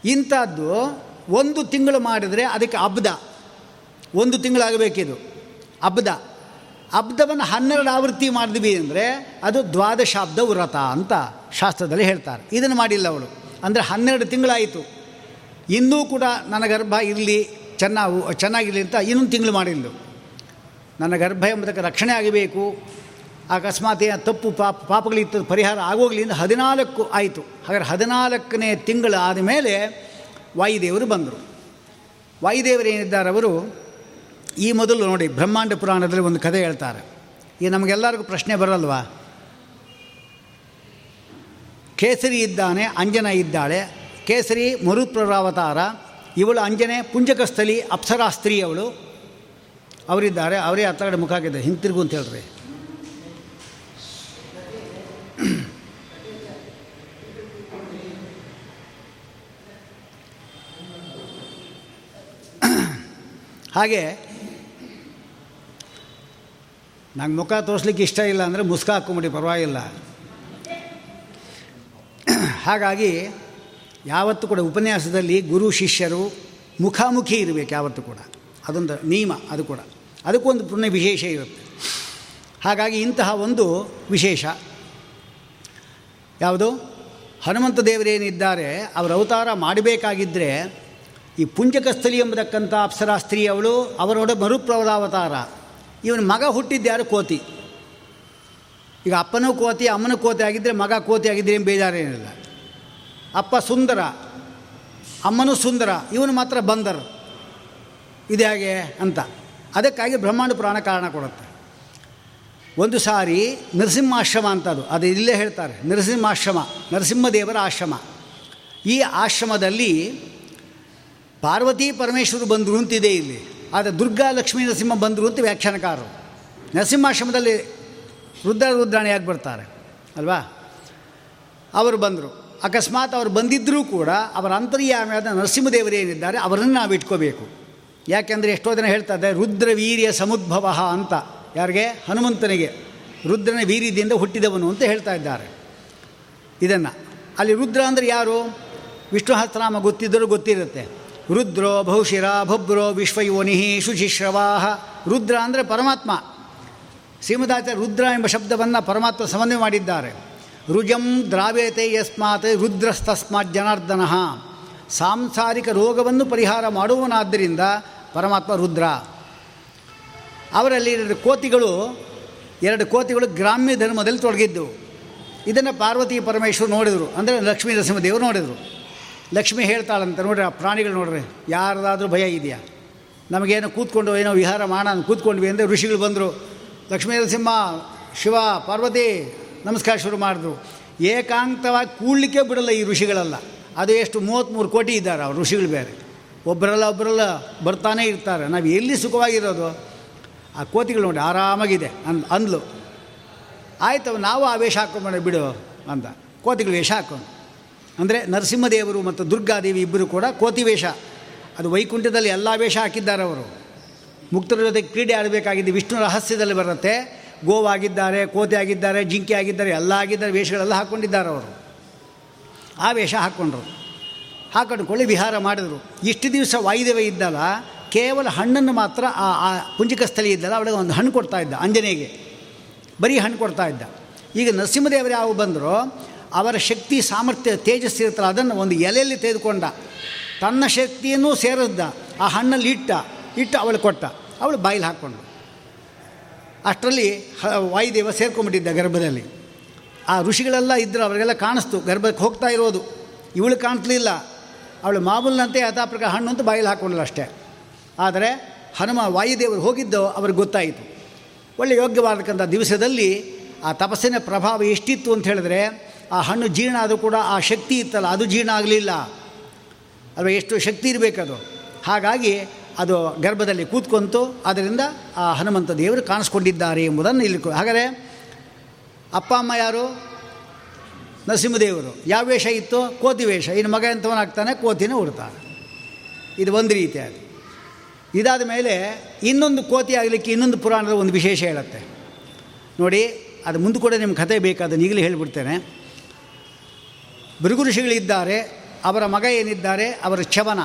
ಇಂಥದ್ದು ಒಂದು ತಿಂಗಳು ಮಾಡಿದರೆ ಅದಕ್ಕೆ ಅಬ್ದ. ಒಂದು ತಿಂಗಳಾಗಬೇಕಿದು ಅಬ್ದ. ಅಬ್ದವನ್ನು ಹನ್ನೆರಡು ಆವೃತ್ತಿ ಮಾಡಿದ್ವಿ ಅಂದರೆ ಅದು ದ್ವಾದಶಾಬ್ದ ವ್ರತ ಅಂತ. ಶಾಸ್ತ್ರದಲ್ಲಿ ಹೇಳ್ತಾರೆ. ಇದನ್ನು ಮಾಡಿಲ್ಲ ಅವಳು. ಅಂದರೆ ಹನ್ನೆರಡು ತಿಂಗಳಾಯಿತು. ಇನ್ನೂ ಕೂಡ ನನ್ನ ಗರ್ಭ ಇರಲಿ ಚೆನ್ನಾಗಿ ಚೆನ್ನಾಗಿರಲಿ ಅಂತ ಇನ್ನೊಂದು ತಿಂಗಳು ಮಾಡಿಲ್ಲ ನನ್ನ ಗರ್ಭ ಎಂಬುದಕ್ಕೆ ರಕ್ಷಣೆ ಆಗಬೇಕು. ಅಕಸ್ಮಾತ್ ತಪ್ಪು ಪಾಪ, ಪಾಪಗಳಿತ್ತು, ಪರಿಹಾರ ಆಗೋಗ್ಲಿ ಅಂತ ಹದಿನಾಲ್ಕು ಆಯಿತು. ಹಾಗಾದ್ರೆ ಹದಿನಾಲ್ಕನೇ ತಿಂಗಳು ಆದಮೇಲೆ ವಾಯುದೇವರು ಬಂದರು. ವಾಯುದೇವರು ಏನಿದ್ದಾರೆ ಅವರು? ಈ ಮೊದಲು ನೋಡಿ ಬ್ರಹ್ಮಾಂಡ ಪುರಾಣದಲ್ಲಿ ಒಂದು ಕಥೆ ಹೇಳ್ತಾರೆ. ಈ ನಮಗೆಲ್ಲರಿಗೂ ಪ್ರಶ್ನೆ ಬರಲ್ವಾ? ಕೇಸರಿ ಇದ್ದಾನೆ, ಅಂಜನ ಇದ್ದಾಳೆ. ಕೇಸರಿ ಮರುಪ್ರರಾವತಾರ ಇವಳು ಅಂಜನೆ, ಪುಂಜಕಸ್ಥಲಿ ಅಪ್ಸರಾ ಸ್ತ್ರೀ ಅವಳು ಅವರಿದ್ದಾರೆ, ಅವರೇ ಹತ್ತ ಕಡೆ ಮುಖ ಹಾಕಿದ್ದಾರೆ. ಹಿಂತಿರುಗು ಅಂತ ಹೇಳ್ರಿ. ಹಾಗೆ, ನಂಗೆ ಮುಖ ತೋರಿಸ್ಲಿಕ್ಕೆ ಇಷ್ಟ ಇಲ್ಲ ಅಂದರೆ ಮುಸ್ಕ ಹಾಕ್ಕೊಂಬಿಡಿ, ಪರವಾಗಿಲ್ಲ. ಹಾಗಾಗಿ ಯಾವತ್ತೂ ಕೂಡ ಉಪನ್ಯಾಸದಲ್ಲಿ ಗುರು ಶಿಷ್ಯರು ಮುಖಾಮುಖಿ ಇರಬೇಕು ಯಾವತ್ತೂ ಕೂಡ. ಅದೊಂದು ನಿಯಮ ಅದು ಕೂಡ. ಅದಕ್ಕೂ ಒಂದು ಪುಣ್ಯ ವಿಶೇಷ ಇರುತ್ತೆ. ಹಾಗಾಗಿ ಇಂತಹ ಒಂದು ವಿಶೇಷ. ಯಾವುದು? ಹನುಮಂತ ದೇವರೇನಿದ್ದಾರೆ ಅವರ ಅವತಾರ ಮಾಡಬೇಕಾಗಿದ್ದರೆ ಈ ಪುಂಜಕಸ್ಥಲಿ ಎಂಬತಕ್ಕಂಥ ಅಪ್ಸರಾ ಸ್ತ್ರೀ ಅವಳು, ಅವರೊಡ ಮರುಪ್ರವದಾವತಾರ ಇವನ ಮಗ ಹುಟ್ಟಿದ್ಯಾರು ಕೋತಿ. ಈಗ ಅಪ್ಪನೂ ಕೋತಿ, ಅಮ್ಮನೂ ಕೋತಿ ಆಗಿದ್ದರೆ ಮಗ ಕೋತಿ ಆಗಿದ್ದರೆ ಏನು ಬೇಜಾರೇನಿಲ್ಲ. ಅಪ್ಪ ಸುಂದರ, ಅಮ್ಮನೂ ಸುಂದರ, ಇವನು ಮಾತ್ರ ಬಂದರು. ಇದು ಹೇಗೆ ಅಂತ. ಅದಕ್ಕಾಗಿ ಬ್ರಹ್ಮಾಂಡ ಪುರಾಣ ಕಾರಣ ಕೊಡುತ್ತೆ. ಒಂದು ಸಾರಿ ನರಸಿಂಹಾಶ್ರಮ ಅಂತದು, ಅದು ಇಲ್ಲೇ ಹೇಳ್ತಾರೆ, ನರಸಿಂಹಾಶ್ರಮ, ನರಸಿಂಹದೇವರ ಆಶ್ರಮ. ಈ ಆಶ್ರಮದಲ್ಲಿ ಪಾರ್ವತಿ ಪರಮೇಶ್ವರು ಬಂದರು ಅಂತಿದೆ ಇಲ್ಲಿ. ಆದರೆ ದುರ್ಗಾ ಲಕ್ಷ್ಮೀ ನರಸಿಂಹ ಬಂದರು ಅಂತ ವ್ಯಾಖ್ಯಾನಕಾರರು. ನರಸಿಂಹಾಶ್ರಮದಲ್ಲಿ ರುದ್ರ ರುದ್ರಾಣಿಯಾಗಿ ಬರ್ತಾರೆ, ಅಲ್ವಾ? ಅವರು ಬಂದರು. ಅಕಸ್ಮಾತ್ ಅವರು ಬಂದಿದ್ದರೂ ಕೂಡ ಅವರ ಅಂತರ್ಯಾಮಿಯಾದ ನರಸಿಂಹದೇವರೇನಿದ್ದಾರೆ ಅವರನ್ನು ನಾವು ಇಟ್ಕೋಬೇಕು. ಯಾಕೆಂದರೆ ಎಷ್ಟೋ ಜನ ಹೇಳ್ತಾ ಇದ್ದಾರೆ, ರುದ್ರ ವೀರ್ಯ ಸಮುದ್ಭವ ಅಂತ. ಯಾರಿಗೆ? ಹನುಮಂತನಿಗೆ. ರುದ್ರನ ವೀರ್ಯದಿಂದ ಹುಟ್ಟಿದವನು ಅಂತ ಹೇಳ್ತಾ ಇದ್ದಾರೆ. ಇದನ್ನು. ಅಲ್ಲಿ ರುದ್ರ ಅಂದರೆ ಯಾರು? ವಿಷ್ಣು ಸಹಸ್ರನಾಮ ಗೊತ್ತಿದ್ದರೂ ಗೊತ್ತಿರುತ್ತೆ. ರುದ್ರೋ ಬಹುಶಿರ ಭಬ್ರೋ ವಿಶ್ವಯೋನಿಹಿ ಶುಚಿಶ್ರವಾಹ. ರುದ್ರ ಅಂದರೆ ಪರಮಾತ್ಮ. ಶ್ರೀಮದಾಚಾರ್ಯ ರುದ್ರ ಎಂಬ ಶಬ್ದವನ್ನು ಪರಮಾತ್ಮ ಸಮನ್ವಯ ಮಾಡಿದ್ದಾರೆ. ರುಜಂ ದ್ರಾವ್ಯತೆ ಯಸ್ಮಾತ್ ರುದ್ರಸ್ತಸ್ಮಾತ್ ಜನಾರ್ದನ ಸಾಂಸಾರಿಕ ರೋಗವನ್ನು ಪರಿಹಾರ ಮಾಡುವನಾದ್ದರಿಂದ ಪರಮಾತ್ಮ ರುದ್ರ. ಅವರಲ್ಲಿ ಎರಡು ಕೋತಿಗಳು ಎರಡು ಕೋತಿಗಳು ಗ್ರಾಮ್ಯ ಧರ್ಮದಲ್ಲಿ ತೊಡಗಿದ್ದವು ಇದನ್ನು ಪಾರ್ವತಿ ಪರಮೇಶ್ವರು ನೋಡಿದರು. ಅಂದರೆ ಲಕ್ಷ್ಮೀ ನರಸಿಂಹದೇವರು ನೋಡಿದರು. ಲಕ್ಷ್ಮಿ ಹೇಳ್ತಾಳಂತ, ನೋಡ್ರಿ ಆ ಪ್ರಾಣಿಗಳು ನೋಡ್ರಿ, ಯಾರದಾದರೂ ಭಯ ಇದೆಯಾ? ನಮಗೇನೋ ಕೂತ್ಕೊಂಡು ಏನೋ ವಿಹಾರ ಮಾಡೋಣ ಕೂತ್ಕೊಂಡ್ವಿ ಅಂದರೆ ಋಷಿಗಳು ಬಂದರು, ಲಕ್ಷ್ಮೀ ನರಸಿಂಹ, ಶಿವ, ಪಾರ್ವತಿ ನಮಸ್ಕಾರ ಶುರು ಮಾಡಿದ್ರು. ಏಕಾಂತವಾಗಿ ಕೂಡಲಿಕ್ಕೆ ಬಿಡಲ್ಲ ಈ ಋಷಿಗಳೆಲ್ಲ. ಅದು ಎಷ್ಟು ಮೂವತ್ತ್ಮೂರು ಕೋಟಿ ಇದ್ದಾರೆ ಅವ್ರು, ಋಷಿಗಳು ಬೇರೆ. ಒಬ್ಬರೆಲ್ಲ ಒಬ್ಬರಲ್ಲ ಬರ್ತಾನೆ ಇರ್ತಾರೆ. ನಾವು ಎಲ್ಲಿ ಸುಖವಾಗಿರೋದು? ಆ ಕೋತಿಗಳು ನೋಡಿ, ಆರಾಮಾಗಿದೆ. ಅಂದ್, ಅಂದ್ಲು. ಆಯಿತು ನಾವು ಆ ವೇಷ ಹಾಕ್ಕೊಂಬೇಡ ಬಿಡು ಅಂತ. ಕೋತಿಗಳು ವೇಷ ಹಾಕೊಂಡು ಅಂದರೆ ನರಸಿಂಹದೇವರು ಮತ್ತು ದುರ್ಗಾದೇವಿ ಇಬ್ಬರು ಕೂಡ ಕೋತಿ ವೇಷ. ಅದು ವೈಕುಂಠದಲ್ಲಿ ಎಲ್ಲ ವೇಷ ಹಾಕಿದ್ದಾರೆ ಅವರು. ಮುಕ್ತರ ಜೊತೆ ಕ್ರೀಡೆ ಆಡಬೇಕಾಗಿದೆ ವಿಷ್ಣು ರಹಸ್ಯದಲ್ಲಿ ಬರುತ್ತೆ. ಗೋವಾಗಿದ್ದಾರೆ ಕೋತಿ ಆಗಿದ್ದಾರೆ ಜಿಂಕೆ ಆಗಿದ್ದಾರೆ ಎಲ್ಲ ಆಗಿದ್ದಾರೆ, ವೇಷಗಳೆಲ್ಲ ಹಾಕ್ಕೊಂಡಿದ್ದಾರೆ ಅವರು. ಆ ವೇಷ ಹಾಕ್ಕೊಂಡ್ರು ಹಾಕೊಂಡ್ಕೊಳ್ಳಿ ವಿಹಾರ ಮಾಡಿದರು. ಇಷ್ಟು ದಿವಸ ವಾಯುದೇವ ಇದ್ದಲ್ಲ, ಕೇವಲ ಹಣ್ಣನ್ನು ಮಾತ್ರ ಆ ಆ ಪುಂಜಿಕ ಸ್ಥಳಿ ಇದ್ದಲ್ಲ, ಅವಳಿಗೆ ಒಂದು ಹಣ್ಣು ಕೊಡ್ತಾ ಇದ್ದ ಅಂಜನೆಗೆ ಬರೀ ಹಣ್ಣು ಕೊಡ್ತಾ ಇದ್ದ. ಈಗ ನರಸಿಂಹದೇವರು ಯಾವ ಬಂದರೋ, ಅವರ ಶಕ್ತಿ, ಸಾಮರ್ಥ್ಯ, ತೇಜಸ್ಸು ಇರುತ್ತಲ್ಲ, ಅದನ್ನು ಒಂದು ಎಲೆಯಲ್ಲಿ ತೆಗೆದುಕೊಂಡ. ತನ್ನ ಶಕ್ತಿಯನ್ನು ಸೇರಿಸ್ದ ಆ ಹಣ್ಣಲ್ಲಿ ಇಟ್ಟ, ಇಟ್ಟು ಅವಳು ಕೊಟ್ಟ. ಅವಳು ಬಾಯಿಲಿ ಹಾಕ್ಕೊಂಡು ಅಷ್ಟರಲ್ಲಿ ವಾಯುದೇವ ಸೇರ್ಕೊಂಡ್ಬಿಟ್ಟಿದ್ದ ಗರ್ಭದಲ್ಲಿ. ಆ ಋಷಿಗಳೆಲ್ಲ ಇದ್ದರು ಅವರಿಗೆಲ್ಲ ಕಾಣಿಸ್ತು, ಗರ್ಭಕ್ಕೆ ಹೋಗ್ತಾ ಇರೋದು. ಇವಳು ಕಾಣಿಸ್ಲಿಲ್ಲ ಅವಳು ಮಾಮೂಲಿನಂತೆ ಯಥಾಪ್ರಕಾರ ಹಣ್ಣು ಅಂತ ಬಾಯಲ್ಲಿ ಹಾಕ್ಕೊಂಡಲ್ಲ ಅಷ್ಟೇ. ಆದರೆ ಹನುಮ ವಾಯುದೇವರು ಹೋಗಿದ್ದು ಅವ್ರಿಗೆ ಗೊತ್ತಾಯಿತು. ಒಳ್ಳೆ ಯೋಗ್ಯವಾದಕ್ಕಂಥ ದಿವಸದಲ್ಲಿ ಆ ತಪಸ್ಸಿನ ಪ್ರಭಾವ ಎಷ್ಟಿತ್ತು ಅಂತ ಹೇಳಿದ್ರೆ, ಆ ಹಣ್ಣು ಜೀರ್ಣ ಆದರೂ ಕೂಡ ಆ ಶಕ್ತಿ ಇತ್ತಲ್ಲ, ಅದು ಜೀರ್ಣ ಆಗಲಿಲ್ಲ. ಅಲ್ವಾ, ಎಷ್ಟು ಶಕ್ತಿ ಇರಬೇಕದು. ಹಾಗಾಗಿ ಅದು ಗರ್ಭದಲ್ಲಿ ಕೂತ್ಕೊಂತು ಅದರಿಂದ ಆ ಹನುಮಂತ ದೇವರು ಕಾಣಿಸ್ಕೊಂಡಿದ್ದಾರೆ ಎಂಬುದನ್ನು ಇಲ್ಲಿ ಹಾಗಾದರೆ ಅಪ್ಪ, ಅಮ್ಮ ಯಾರು? ನರಸಿಂಹದೇವರು. ಯಾವ ವೇಷ ಇತ್ತು? ಕೋತಿ ವೇಷ. ಇನ್ನು ಮಗ ಎಂಥವನಾಗ್ತಾನೆ ಕೋತಿನೇ ಉಡ್ತಾನೆ ಇದು ಒಂದು ರೀತಿ ಅದು. ಇದಾದ ಮೇಲೆ ಇನ್ನೊಂದು ಕೋತಿ ಆಗಲಿಕ್ಕೆ ಇನ್ನೊಂದು ಪುರಾಣದ ಒಂದು ವಿಶೇಷ ಹೇಳುತ್ತೆ. ನೋಡಿ, ಅದು ಮುಂದೆ ಕೂಡ ನಿಮ್ಮ ಕಥೆ ಬೇಕಾದನ್ನು ಈಗಲೇ ಹೇಳಿಬಿಡ್ತೇನೆ. ಭೃಗು ಋಷಿಗಳಿದ್ದಾರೆ, ಅವರ ಮಗ ಏನಿದ್ದಾರೆ? ಅವರ ಚವನ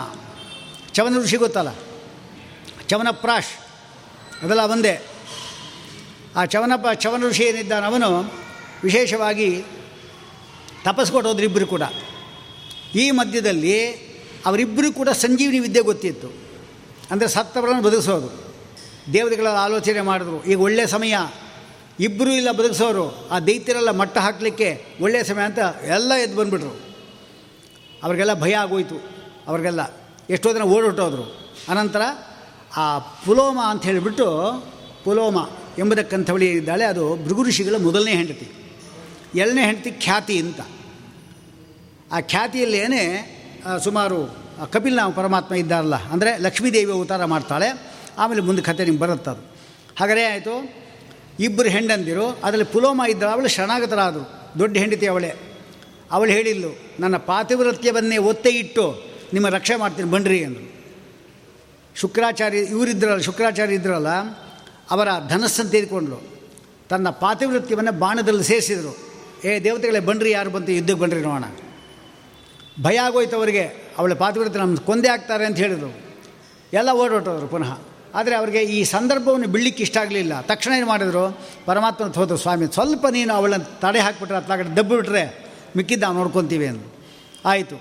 ಚವನ ಋಷಿ ಗೊತ್ತಲ್ಲ? ಚವನಪ್ರಾಶ್. ಅವೆಲ್ಲ ಒಂದೇ. ಆ ಚವನಪ, ಚವನ ಋಷಿ ಏನಿದ್ದಾನೆ ಅವನು, ವಿಶೇಷವಾಗಿ ತಪಸ್ಸು ಕೊಟ್ಟೋದ್ರು ಇಬ್ಬರು ಕೂಡ. ಈ ಮಧ್ಯದಲ್ಲಿ ಅವರಿಬ್ಬರು ಕೂಡ ಸಂಜೀವಿನಿ ವಿದ್ಯೆ ಗೊತ್ತಿತ್ತು. ಅಂದರೆ ಸತ್ತವರನ್ನು ಬದುಕಿಸೋದು. ದೇವತೆಗಳ ಆಲೋಚನೆ ಮಾಡಿದ್ರು, ಈಗ ಒಳ್ಳೆಯ ಸಮಯ. ಇಬ್ಬರೂ ಇಲ್ಲ ಬದುಕಿಸೋರು. ಆ ದೈತ್ಯರೆಲ್ಲ ಮಟ್ಟ ಹಾಕಲಿಕ್ಕೆ ಒಳ್ಳೆಯ ಸಮಯ ಅಂತ ಎಲ್ಲ ಎದ್ದು ಬಂದುಬಿಟ್ರು. ಅವ್ರಿಗೆಲ್ಲ ಭಯ ಆಗೋಯ್ತು. ಅವ್ರಿಗೆಲ್ಲ ಎಷ್ಟೋ ಜನ ಓಡೊಟ್ಟೋದ್ರು. ಅನಂತರ ಆ ಪುಲೋಮ ಅಂತ ಹೇಳಿಬಿಟ್ಟು ಪುಲೋಮ ಎಂಬುದಕ್ಕಂಥವಳಿ ಇದ್ದಾಳೆ. ಅದು ಭೃಗು ಋಷಿಗಳ ಮೊದಲನೇ ಹೆಂಡತಿ. ಎರಡನೇ ಹೆಂಡತಿ ಖ್ಯಾತಿ ಅಂತ. ಆ ಖ್ಯಾತಿಯಲ್ಲೇನೆ ಸುಮಾರು ಕಪಿಲ್ ಪರಮಾತ್ಮ ಇದ್ದಾರಲ್ಲ, ಅಂದರೆ ಲಕ್ಷ್ಮೀದೇವಿ ಅವತಾರ ಮಾಡ್ತಾಳೆ. ಆಮೇಲೆ ಮುಂದೆ ಕತೆ ನಿಮ್ಗೆ ಬರುತ್ತೆ ಅದು. ಹಾಗಾದರೆ ಆಯಿತು ಇಬ್ಬರು ಹೆಂಡಂದಿರು, ಅದರಲ್ಲಿ ಪುಲೋಮ ಇದ್ದ ಅವಳು ಶರಣಾಗತರಾದರು ದೊಡ್ಡ ಹೆಂಡತಿ ಅವಳೇ. ಅವಳು ಹೇಳಿದ್ಲು, ನನ್ನ ಪಾತಿವ್ರತ್ಯವನ್ನೇ ಒತ್ತೆ ಇಟ್ಟು, ನಿಮ್ಮ ರಕ್ಷೆ ಮಾಡ್ತೀನಿ ಬನ್ರಿ ಅಂದರು. ಶುಕ್ರಾಚಾರ್ಯ, ಇವರಿದ್ರಲ್ಲ, ಶುಕ್ರಾಚಾರ್ಯ ಇದ್ರಲ್ಲ, ಅವರ ಧನಸ್ಸನ್ನು ತೆಗೆದುಕೊಂಡ್ರು ತನ್ನ ಪಾತಿವೃತ್ತಿಯನ್ನು ಬಾಣದಲ್ಲಿ ಸೇರಿಸಿದರು. ಏ ದೇವತೆಗಳೇ, ಬನ್ರಿ, ಯಾರು ಬಂತು, ಯುದ್ಧಕ್ಕೆ ಬನ್ರಿ ನೋಡೋಣ. ಭಯ ಆಗೋಯ್ತು ಅವರಿಗೆ. ಅವಳ ಪಾತಿವೃತ್ತಿ ನಮ್ಮ ಕೊಂದೆ ಆಗ್ತಾರೆ ಅಂತ ಹೇಳಿದರು. ಎಲ್ಲ ಓಡೋಟೋದ್ರು ಪುನಃ. ಆದರೆ ಅವರಿಗೆ ಈ ಸಂದರ್ಭವನ್ನು ಬಿಡ್ಲಿಕ್ಕೆ ಇಷ್ಟ ಆಗಲಿಲ್ಲ. ತಕ್ಷಣ ಏನು ಮಾಡಿದ್ರು, ಪರಮಾತ್ಮನ ಹೋದರು, ಸ್ವಾಮಿ, ಸ್ವಲ್ಪ ನೀನು ಅವಳನ್ನು ತಡೆ ಹಾಕಿಬಿಟ್ರೆ ಅಥವಾ ಕಡೆ ದಬ್ಬು ಬಿಟ್ರೆ ಮಿಕ್ಕಿದ್ದು ನಾವು ನೋಡ್ಕೊತೀವಿ ಅಂದರು. ಆಯಿತು.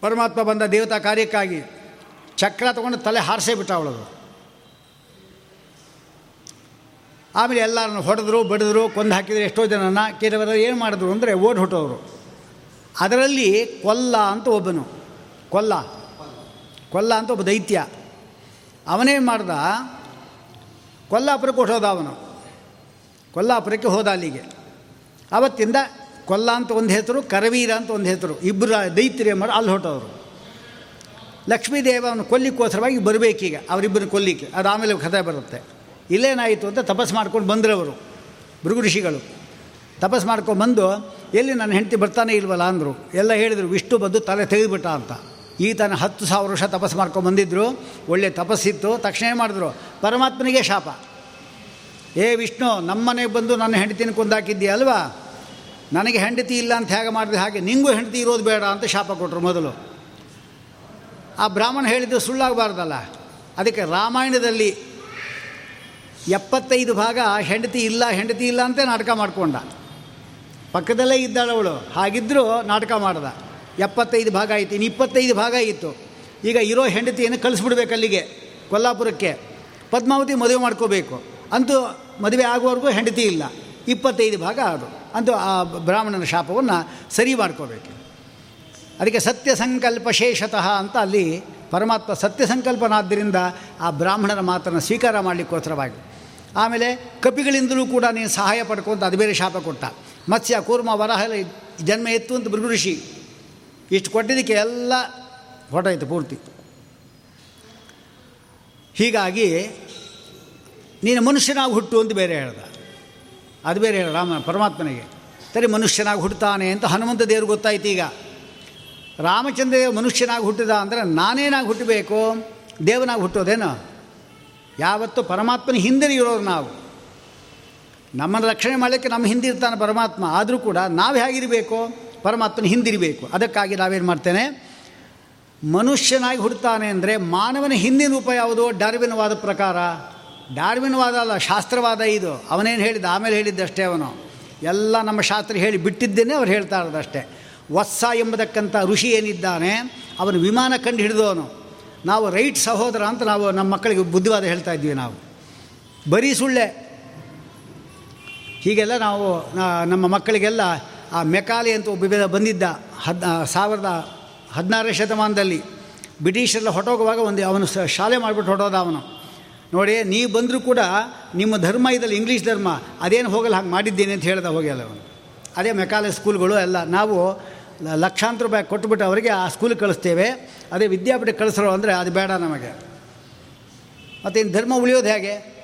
ಪರಮಾತ್ಮ ಬಂದ ದೇವತಾ ಕಾರ್ಯಕ್ಕಾಗಿ ಚಕ್ರ ತೊಗೊಂಡು ತಲೆ ಹಾರಿಸೇ ಬಿಟ್ಟ ಅವಳದು. ಆಮೇಲೆ ಎಲ್ಲರನ್ನು ಹೊಡೆದ್ರು, ಬಡಿದ್ರು, ಕೊಂದು ಹಾಕಿದ್ರು, ಎಷ್ಟೋ ಜನನ ಕೆಲವರು ಏನು ಮಾಡಿದ್ರು ಅಂದರೆ ಓಡ್ ಹೊಟ್ಟೋರು. ಅದರಲ್ಲಿ ಕೊಲ್ಲ ಅಂತ ಒಬ್ಬನು. ಕೊಲ್ಲ. ಕೊಲ್ಲ ಅಂತ ಒಬ್ಬ ದೈತ್ಯ. ಅವನೇನು ಮಾಡ್ದ? ಕೊಲ್ಲಾಪುರಕ್ಕೆ ಹೊಟ್ಟೋದ ಅವನು. ಕೊಲ್ಲಾಪುರಕ್ಕೆ ಹೋದ ಅಲ್ಲಿಗೆ. ಆವತ್ತಿಂದ ಕೊಲ್ಲ ಅಂತ ಒಂದು ಹೆಸರು, ಕರವೀರ ಅಂತ ಒಂದು ಹೆಸರು. ಇಬ್ಬರು ದೈತ್ಯರೇ ಏನು ಮಾಡಿ ಅಲ್ಲಿ ಹೊಟ್ಟವರು ಲಕ್ಷ್ಮೀದೇವ ಅವನು ಕೊಲ್ಲಿಕ್ಕೋಸ್ಕರವಾಗಿ ಬರಬೇಕೀಗ, ಅವರಿಬ್ಬರು ಕೊಲ್ಲಿಕ್ಕೆ. ಅದು ಆಮೇಲೆ ಕಥೆ ಬರುತ್ತೆ. ಇಲ್ಲೇನಾಯಿತು ಅಂತ ತಪಸ್ ಮಾಡ್ಕೊಂಡು ಬಂದರು ಅವರು ಭೃಗು ಋಷಿಗಳು. ತಪಸ್ ಮಾಡ್ಕೊಂಡು ಬಂದು, ಎಲ್ಲಿ ನನ್ನ ಹೆಂಡತಿ ಬರ್ತಾನೆ ಇಲ್ವಲ್ಲ ಅಂದರು, ಎಲ್ಲ ಹೇಳಿದರು, ವಿಷ್ಣು ಬಂದು ತಲೆ ತೆಗೆದುಬಿಟ್ಟ ಅಂತ. ಈತನ ಹತ್ತು ಸಾವಿರ ವರ್ಷ ತಪಸ್ಸು ಮಾಡ್ಕೊಂಡು ಬಂದಿದ್ದರು ಒಳ್ಳೆ ತಪಸ್ಸಿತ್ತು ತಕ್ಷಣ ಏನು ಮಾಡಿದ್ರು, ಪರಮಾತ್ಮನಿಗೆ ಶಾಪ. ಏ ವಿಷ್ಣು ನಮ್ಮನೆಗೆ ಬಂದು ನನ್ನ ಹೆಂಡತಿನ ಕೊಂದಾಕಿದ್ದೀಯ ಅಲ್ವಾ? ನನಗೆ ಹೆಂಡತಿ ಇಲ್ಲ ಅಂತ ಹೇಗೆ ಮಾಡಿದೆ ಹಾಗೆ, ನಿಂಗೂ ಹೆಂಡತಿ ಇರೋದು ಬೇಡ ಅಂತ ಶಾಪ ಕೊಟ್ಟರು ಮೊದಲು. ಆ ಬ್ರಾಹ್ಮಣ ಹೇಳಿದ್ದು ಸುಳ್ಳಾಗಬಾರ್ದಲ್ಲ. ಅದಕ್ಕೆ ರಾಮಾಯಣದಲ್ಲಿ ಎಪ್ಪತ್ತೈದು ಭಾಗ ಹೆಂಡತಿ ಇಲ್ಲ ಹೆಂಡತಿ ಇಲ್ಲ ಅಂತ ನಾಟಕ ಮಾಡಿಕೊಂಡ. ಪಕ್ಕದಲ್ಲೇ ಇದ್ದಾಳವಳು ಹಾಗಿದ್ದರೂ ನಾಟಕ ಮಾಡ್ದ. ಎಪ್ಪತ್ತೈದು ಭಾಗ ಆಯಿತು. ಇನ್ನು ಇಪ್ಪತ್ತೈದು ಭಾಗ ಇತ್ತು ಈಗ ಇರೋ ಹೆಂಡತಿಯನ್ನು ಕಳಿಸ್ಬಿಡ್ಬೇಕು ಅಲ್ಲಿಗೆ, ಕೊಲ್ಲಾಪುರಕ್ಕೆ. ಪದ್ಮಾವತಿ ಮದುವೆ ಮಾಡ್ಕೋಬೇಕು. ಅಂತೂ ಮದುವೆ ಆಗುವವರೆಗೂ ಹೆಂಡತಿ ಇಲ್ಲ. ಇಪ್ಪತ್ತೈದು ಭಾಗ ಅದು ಅಂತೂ ಆ ಬ್ರಾಹ್ಮಣನ ಶಾಪವನ್ನು ಸರಿ ಮಾಡ್ಕೋಬೇಕು. ಅದಕ್ಕೆ ಸತ್ಯ ಸಂಕಲ್ಪ ಶೇಷತಃ ಅಂತ ಅಲ್ಲಿ ಪರಮಾತ್ಮ ಸತ್ಯ ಸಂಕಲ್ಪನಾದ್ದರಿಂದ ಆ ಬ್ರಾಹ್ಮಣರ ಮಾತನ್ನು ಸ್ವೀಕಾರ ಮಾಡಲಿಕ್ಕೋಸ್ಕರವಾಗಿ ಆಮೇಲೆ ಕಪಿಗಳಿಂದಲೂ ಕೂಡ ನೀನು ಸಹಾಯ ಪಡ್ಕೊಂತ ಅದು ಬೇರೆ ಶಾಪ ಕೊಟ್ಟ. ಮತ್ಸ್ಯ, ಕೂರ್ಮ, ವರಹ ಜನ್ಮ ಎತ್ತು ಅಂತ ಭೃಗು ಋಷಿ. ಇಷ್ಟು ಕೊಟ್ಟಿದ್ದಕ್ಕೆ ಎಲ್ಲ ಹೊಟ್ಟಾಯಿತು ಪೂರ್ತಿ. ಹೀಗಾಗಿ ನೀನು ಮನುಷ್ಯನಾಗಿ ಹುಟ್ಟು ಅಂತ ಬೇರೆ ಹೇಳ್ದ. ಅದು ಬೇರೆ ಹೇಳ ರಾಮ, ಪರಮಾತ್ಮನಿಗೆ. ಸರಿ, ಮನುಷ್ಯನಾಗಿ ಹುಡ್ತಾನೆ ಅಂತ ಹನುಮಂತ ದೇವ್ರು ಗೊತ್ತಾಯ್ತು ಈಗ. ರಾಮಚಂದ್ರ ಮನುಷ್ಯನಾಗಿ ಹುಟ್ಟಿದ ಅಂದರೆ ನಾನೇನಾಗಿ ಹುಟ್ಟಬೇಕು? ದೇವನಾಗಿ ಹುಟ್ಟೋದೇನೋ? ಯಾವತ್ತೂ ಪರಮಾತ್ಮನ ಹಿಂದೆ ಇರೋರು ನಾವು. ನಮ್ಮನ್ನು ರಕ್ಷಣೆ ಮಾಡಲಿಕ್ಕೆ ನಮ್ಮ ಹಿಂದಿರ್ತಾನೆ ಪರಮಾತ್ಮ. ಆದರೂ ಕೂಡ ನಾವು ಹೇಗಿರಬೇಕು? ಪರಮಾತ್ಮನ ಹಿಂದಿರಬೇಕು. ಅದಕ್ಕಾಗಿ ನಾವೇನು ಮಾಡ್ತೇನೆ? ಮನುಷ್ಯನಾಗಿ ಹುಡ್ತಾನೆ ಅಂದರೆ ಮಾನವನ ಹಿಂದಿನ ರೂಪ ಯಾವುದು? ಡಾರ್ವಿನ್ವಾದ ಪ್ರಕಾರ. ಡಾರ್ವಿನ್ವಾದ ಅಲ್ಲ, ಶಾಸ್ತ್ರವಾದ ಇದು. ಅವನೇನು ಹೇಳಿದ ಆಮೇಲೆ ಹೇಳಿದ್ದಷ್ಟೇ ಅವನು. ಎಲ್ಲ ನಮ್ಮ ಶಾಸ್ತ್ರ ಹೇಳಿ ಬಿಟ್ಟಿದ್ದೇನೆ, ಅವ್ರು ಹೇಳ್ತಾ ಇರೋದಷ್ಟೇ ವತ್ಸ ಎಂಬತಕ್ಕಂಥ ಋಷಿ ಏನಿದ್ದಾನೆ, ಅವನು ವಿಮಾನ ಕಂಡು ಹಿಡಿದವನು. ನಾವು ರೈಟ್ ಸಹೋದರ ಅಂತ ನಾವು ನಮ್ಮ ಮಕ್ಕಳಿಗೆ ಬುದ್ಧಿವಾದ ಹೇಳ್ತಾ ಇದ್ವಿ ನಾವು. ಬರೀ ಸುಳ್ಳೆ. ಹೀಗೆಲ್ಲ ನಾವು ನಮ್ಮ ಮಕ್ಕಳಿಗೆಲ್ಲ ಆ ಮೆಕಾಲೆ ಅಂತ ಒಬ್ಬ ಬಂದಿದ್ದ ಹದ್ ಸಾವಿರದ ಹದಿನಾರನೇ ಶತಮಾನದಲ್ಲಿ. ಬ್ರಿಟಿಷರೆಲ್ಲ ಹೊಟ್ಟೋಗುವಾಗ ಒಂದು ಅವನು ಶಾಲೆ ಮಾಡಿಬಿಟ್ಟು ಹೊಟ್ಟೋದ ಅವನು. ನೋಡಿ, ನೀವು ಬಂದರೂ ಕೂಡ ನಿಮ್ಮ ಧರ್ಮ ಇದಲ್ಲ ಇಂಗ್ಲೀಷ್ ಧರ್ಮ, ಅದೇನು ಹೋಗಲ್ಲ ಹಾಗೆ ಮಾಡಿದ್ದೇನೆ ಅಂತ ಹೇಳ್ದ ಹೋಗ್ಯಲ್ಲ ಅವನು. ಅದೇ ಮೆಕಾಲೆ ಸ್ಕೂಲ್ಗಳು ಎಲ್ಲ. ನಾವು ಲಕ್ಷಾಂತರ ರೂಪಾಯಿ ಕೊಟ್ಬಿಟ್ಟು ಅವರಿಗೆ ಆ ಸ್ಕೂಲಿಗೆ ಕಳಿಸ್ತೇವೆ. ಅದೇ ವಿದ್ಯಾಪೀಠ ಕಳಿಸ್ರೋ ಅಂದರೆ ಅದು ಬೇಡ ನಮಗೆ. ಮತ್ತು ಇನ್ನು ಧರ್ಮ ಉಳಿಯೋದು ಹೇಗೆ?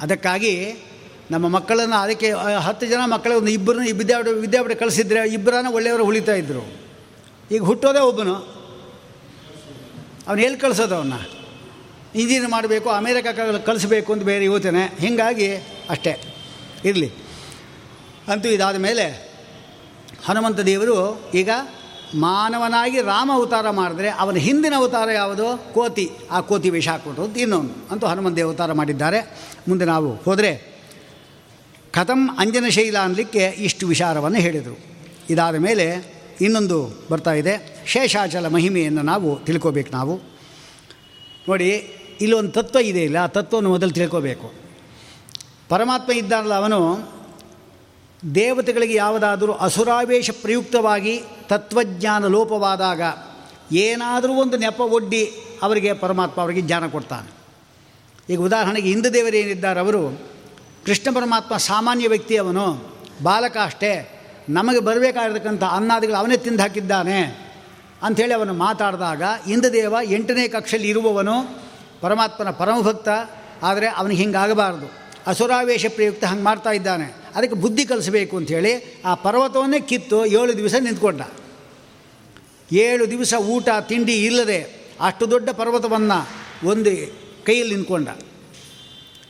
ಅದಕ್ಕಾಗಿ ನಮ್ಮ ಮಕ್ಕಳನ್ನು ಅದಕ್ಕೆ ಹತ್ತು ಜನ ಮಕ್ಕಳ ಒಂದು ಇಬ್ಬರನ್ನ ವಿದ್ಯಾಪೀಠ ವಿದ್ಯಾಪೀಠ ಕಳಿಸಿದ್ರೆ ಇಬ್ಬರನ್ನ ಒಳ್ಳೆಯವರು ಉಳಿತಾ ಇದ್ದರು ಈಗ ಹುಟ್ಟೋದೇ ಒಬ್ಬನು. ಅವನು ಎಲ್ಲಿ ಕಳಿಸೋದು ಅವನ್ನ ಇಂಜಿನಿಯರ್ ಮಾಡಬೇಕು, ಅಮೇರಿಕ ಕಳಿಸ್ಬೇಕು ಅಂತ ಬೇರೆ ಯೋಚನೆ. ಹೀಗಾಗಿ ಅಷ್ಟೇ. ಇರಲಿ. ಅಂತೂ ಇದಾದ ಮೇಲೆ ಹನುಮಂತ ದೇವರು ಈಗ ಮಾನವನಾಗಿ ರಾಮ ಅವತಾರ ಮಾಡಿದ್ರೆ ಅವನ ಹಿಂದಿನ ಅವತಾರ ಯಾವುದು? ಕೋತಿ. ಆ ಕೋತಿ ವಿಷ ಹಾಕ್ಬಿಟ್ಟು ಇನ್ನೊಂದು ಅಂತೂ ಹನುಮಂತ ಅವತಾರ ಮಾಡಿದ್ದಾರೆ. ಮುಂದೆ ನಾವು ಹೋದರೆ ಕಥಂ ಅಂಜನಶೈಲ ಅನ್ನಲಿಕ್ಕೆ ಇಷ್ಟು ವಿಚಾರವನ್ನು ಹೇಳಿದರು. ಇದಾದ ಮೇಲೆ ಇನ್ನೊಂದು ಬರ್ತಾ ಇದೆ. ಶೇಷಾಚಲ ಮಹಿಮೆಯನ್ನು ನಾವು ತಿಳ್ಕೋಬೇಕು ನಾವು. ನೋಡಿ, ಇಲ್ಲೊಂದು ತತ್ವ ಇದೆ ಇಲ್ಲ. ಆ ತತ್ವವನ್ನು ಮೊದಲು ತಿಳ್ಕೋಬೇಕು. ಪರಮಾತ್ಮ ಇದ್ದಾನಲ್ಲ ಅವನು ದೇವತೆಗಳಿಗೆ ಯಾವುದಾದರೂ ಅಸುರಾವೇಶ ಪ್ರಯುಕ್ತವಾಗಿ ತತ್ವಜ್ಞಾನ ಲೋಪವಾದಾಗ ಏನಾದರೂ ಒಂದು ನೆಪ ಒಡ್ಡಿ ಅವರಿಗೆ ಪರಮಾತ್ಮ ಅವರಿಗೆ ಜ್ಞಾನ ಕೊಡ್ತಾನೆ. ಈಗ ಉದಾಹರಣೆಗೆ ಹಿಂದೂ ದೇವರು ಏನಿದ್ದಾರೆ ಅವರು, ಕೃಷ್ಣ ಪರಮಾತ್ಮ ಸಾಮಾನ್ಯ ವ್ಯಕ್ತಿ ಅವನು, ಬಾಲಕ ಅಷ್ಟೇ, ನಮಗೆ ಬರಬೇಕಾಗಿರ್ತಕ್ಕಂಥ ಅನ್ನಾದಿಗಳು ಅವನೇ ತಿಂದು ಹಾಕಿದ್ದಾನೆ ಅಂಥೇಳಿ ಅವನು ಮಾತಾಡಿದಾಗ ಇಂದ್ರದೇವ ಎಂಟನೇ ಕಕ್ಷೆಯಲ್ಲಿ ಇರುವವನು ಪರಮಾತ್ಮನ ಪರಮಭಕ್ತ, ಆದರೆ ಅವನಿಗೆ ಹಿಂಗಾಗಬಾರ್ದು. ಅಸುರಾವೇಶ ಪ್ರಯುಕ್ತ ಹಂಗೆ ಮಾಡ್ತಾ ಇದ್ದಾನೆ. ಅದಕ್ಕೆ ಬುದ್ಧಿ ಕಲಿಸಬೇಕು ಅಂಥೇಳಿ ಆ ಪರ್ವತವನ್ನೇ ಕಿತ್ತು ಏಳು ದಿವಸ ನಿಂತ್ಕೊಂಡ. ಏಳು ದಿವಸ ಊಟ, ತಿಂಡಿ ಇಲ್ಲದೆ ಅಷ್ಟು ದೊಡ್ಡ ಪರ್ವತವನ್ನು ಒಂದು ಕೈಯಲ್ಲಿ ನಿಂತ್ಕೊಂಡ.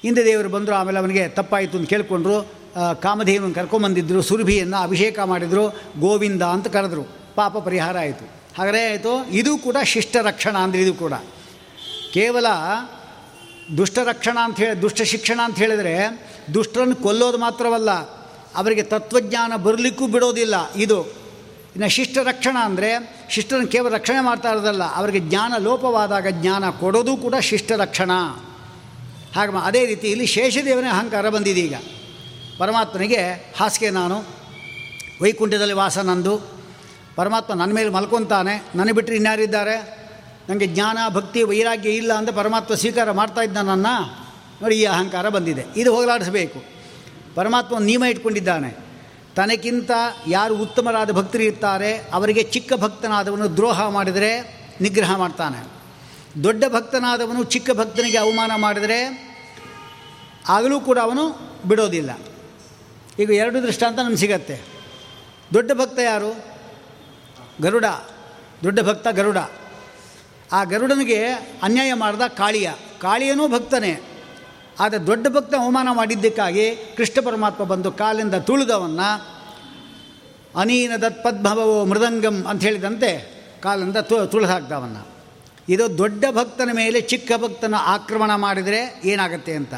ಹಿಂದೆ ದೇವರು ಬಂದರು, ಆಮೇಲೆ ಅವನಿಗೆ ತಪ್ಪಾಯಿತು ಅಂತ ಕೇಳಿಕೊಂಡ್ರು. ಕಾಮಧೇವನ ಕರ್ಕೊಂಬಂದಿದ್ದರು ಸುರಭಿಯನ್ನು ಅಭಿಷೇಕ ಮಾಡಿದರು, ಗೋವಿಂದ ಅಂತ ಕರೆದ್ರು. ಪಾಪ ಪರಿಹಾರ ಆಯಿತು. ಹಾಗರೇ ಆಯಿತು ಇದು ಕೂಡ ಶಿಷ್ಟ ರಕ್ಷಣಾ ಅಂದರೆ ಇದು ಕೂಡ. ಕೇವಲ ದುಷ್ಟ ರಕ್ಷಣಾ ಅಂತ ಹೇಳಿ ದುಷ್ಟ ಶಿಕ್ಷಣ ಅಂತ ಹೇಳಿದರೆ ದುಷ್ಟರನ್ನು ಕೊಲ್ಲೋದು ಮಾತ್ರವಲ್ಲ, ಅವರಿಗೆ ತತ್ವಜ್ಞಾನ ಬರಲಿಕ್ಕೂ ಬಿಡೋದಿಲ್ಲ ಇದು. ಇನ್ನು ಶಿಷ್ಟ ರಕ್ಷಣ ಅಂದರೆ ಶಿಷ್ಟರನ್ನು ಕೇವಲ ರಕ್ಷಣೆ ಮಾಡ್ತಾ ಇರೋದಲ್ಲ, ಅವರಿಗೆ ಜ್ಞಾನ ಲೋಪವಾದಾಗ ಜ್ಞಾನ ಕೊಡೋದು ಕೂಡ ಶಿಷ್ಟ ರಕ್ಷಣ ಹಾಗೆ ಅದೇ ರೀತಿ ಇಲ್ಲಿ ಶೇಷದೇವನೇ ಅಹಂಕಾರ ಬಂದಿದೆ ಈಗ. ಪರಮಾತ್ಮನಿಗೆ ಹಾಸಿಗೆ ನಾನು, ವೈಕುಂಠದಲ್ಲಿ ವಾಸ ನಂದು. ಪರಮಾತ್ಮ ನನ್ನ ಮೇಲೆ ಮಲ್ಕೊತಾನೆ, ನನ್ನ ಬಿಟ್ಟರೆ ಇನ್ಯಾರಿದ್ದಾರೆ? ನನಗೆ ಜ್ಞಾನ, ಭಕ್ತಿ, ವೈರಾಗ್ಯ ಇಲ್ಲ ಅಂತ ಪರಮಾತ್ಮ ಸ್ವೀಕಾರ ಮಾಡ್ತಾ ಇದ್ದ ನನ್ನ ನೋಡಿ ಈ ಅಹಂಕಾರ ಬಂದಿದೆ. ಇದು ಹೋಗಲಾಡಿಸಬೇಕು. ಪರಮಾತ್ಮ ನಿಯಮ ಇಟ್ಕೊಂಡಿದ್ದಾನೆ. ತನಗಿಂತ ಯಾರು ಉತ್ತಮರಾದ ಭಕ್ತರು ಇರ್ತಾರೆ, ಅವರಿಗೆ ಚಿಕ್ಕ ಭಕ್ತನಾದವನು ದ್ರೋಹ ಮಾಡಿದರೆ ನಿಗ್ರಹ ಮಾಡ್ತಾನೆ. ದೊಡ್ಡ ಭಕ್ತನಾದವನು ಚಿಕ್ಕ ಭಕ್ತನಿಗೆ ಅವಮಾನ ಮಾಡಿದರೆ ಆಗಲೂ ಕೂಡ ಅವನು ಬಿಡೋದಿಲ್ಲ. ಈಗ ಎರಡು ದೃಷ್ಟಾಂತ ನಮ್ಗೆ ಸಿಗತ್ತೆ. ದೊಡ್ಡ ಭಕ್ತ ಯಾರು? ಗರುಡ. ದೊಡ್ಡ ಭಕ್ತ ಗರುಡ. ಆ ಗರುಡನಿಗೆ ಅನ್ಯಾಯ ಮಾಡಿದ ಕಾಳಿಯ. ಕಾಳಿಯನೂ ಭಕ್ತನೇ. ಆದರೆ ದೊಡ್ಡ ಭಕ್ತ ಅವಮಾನ ಮಾಡಿದ್ದಕ್ಕಾಗಿ ಕೃಷ್ಣ ಪರಮಾತ್ಮ ಬಂದು ಕಾಲಿಂದ ತುಳಿದವನ್ನ ಅನೀನ ದತ್ಪದ್ಭವೋ ಮೃದಂಗಂ ಅಂತ ಹೇಳಿದಂತೆ ಕಾಲಿಂದ ತು, ತುಳಿದು ಹಾಕ್ದವನ್ನ. ಇದು ದೊಡ್ಡ ಭಕ್ತನ ಮೇಲೆ ಚಿಕ್ಕ ಭಕ್ತನ ಆಕ್ರಮಣ ಮಾಡಿದರೆ ಏನಾಗುತ್ತೆ ಅಂತ.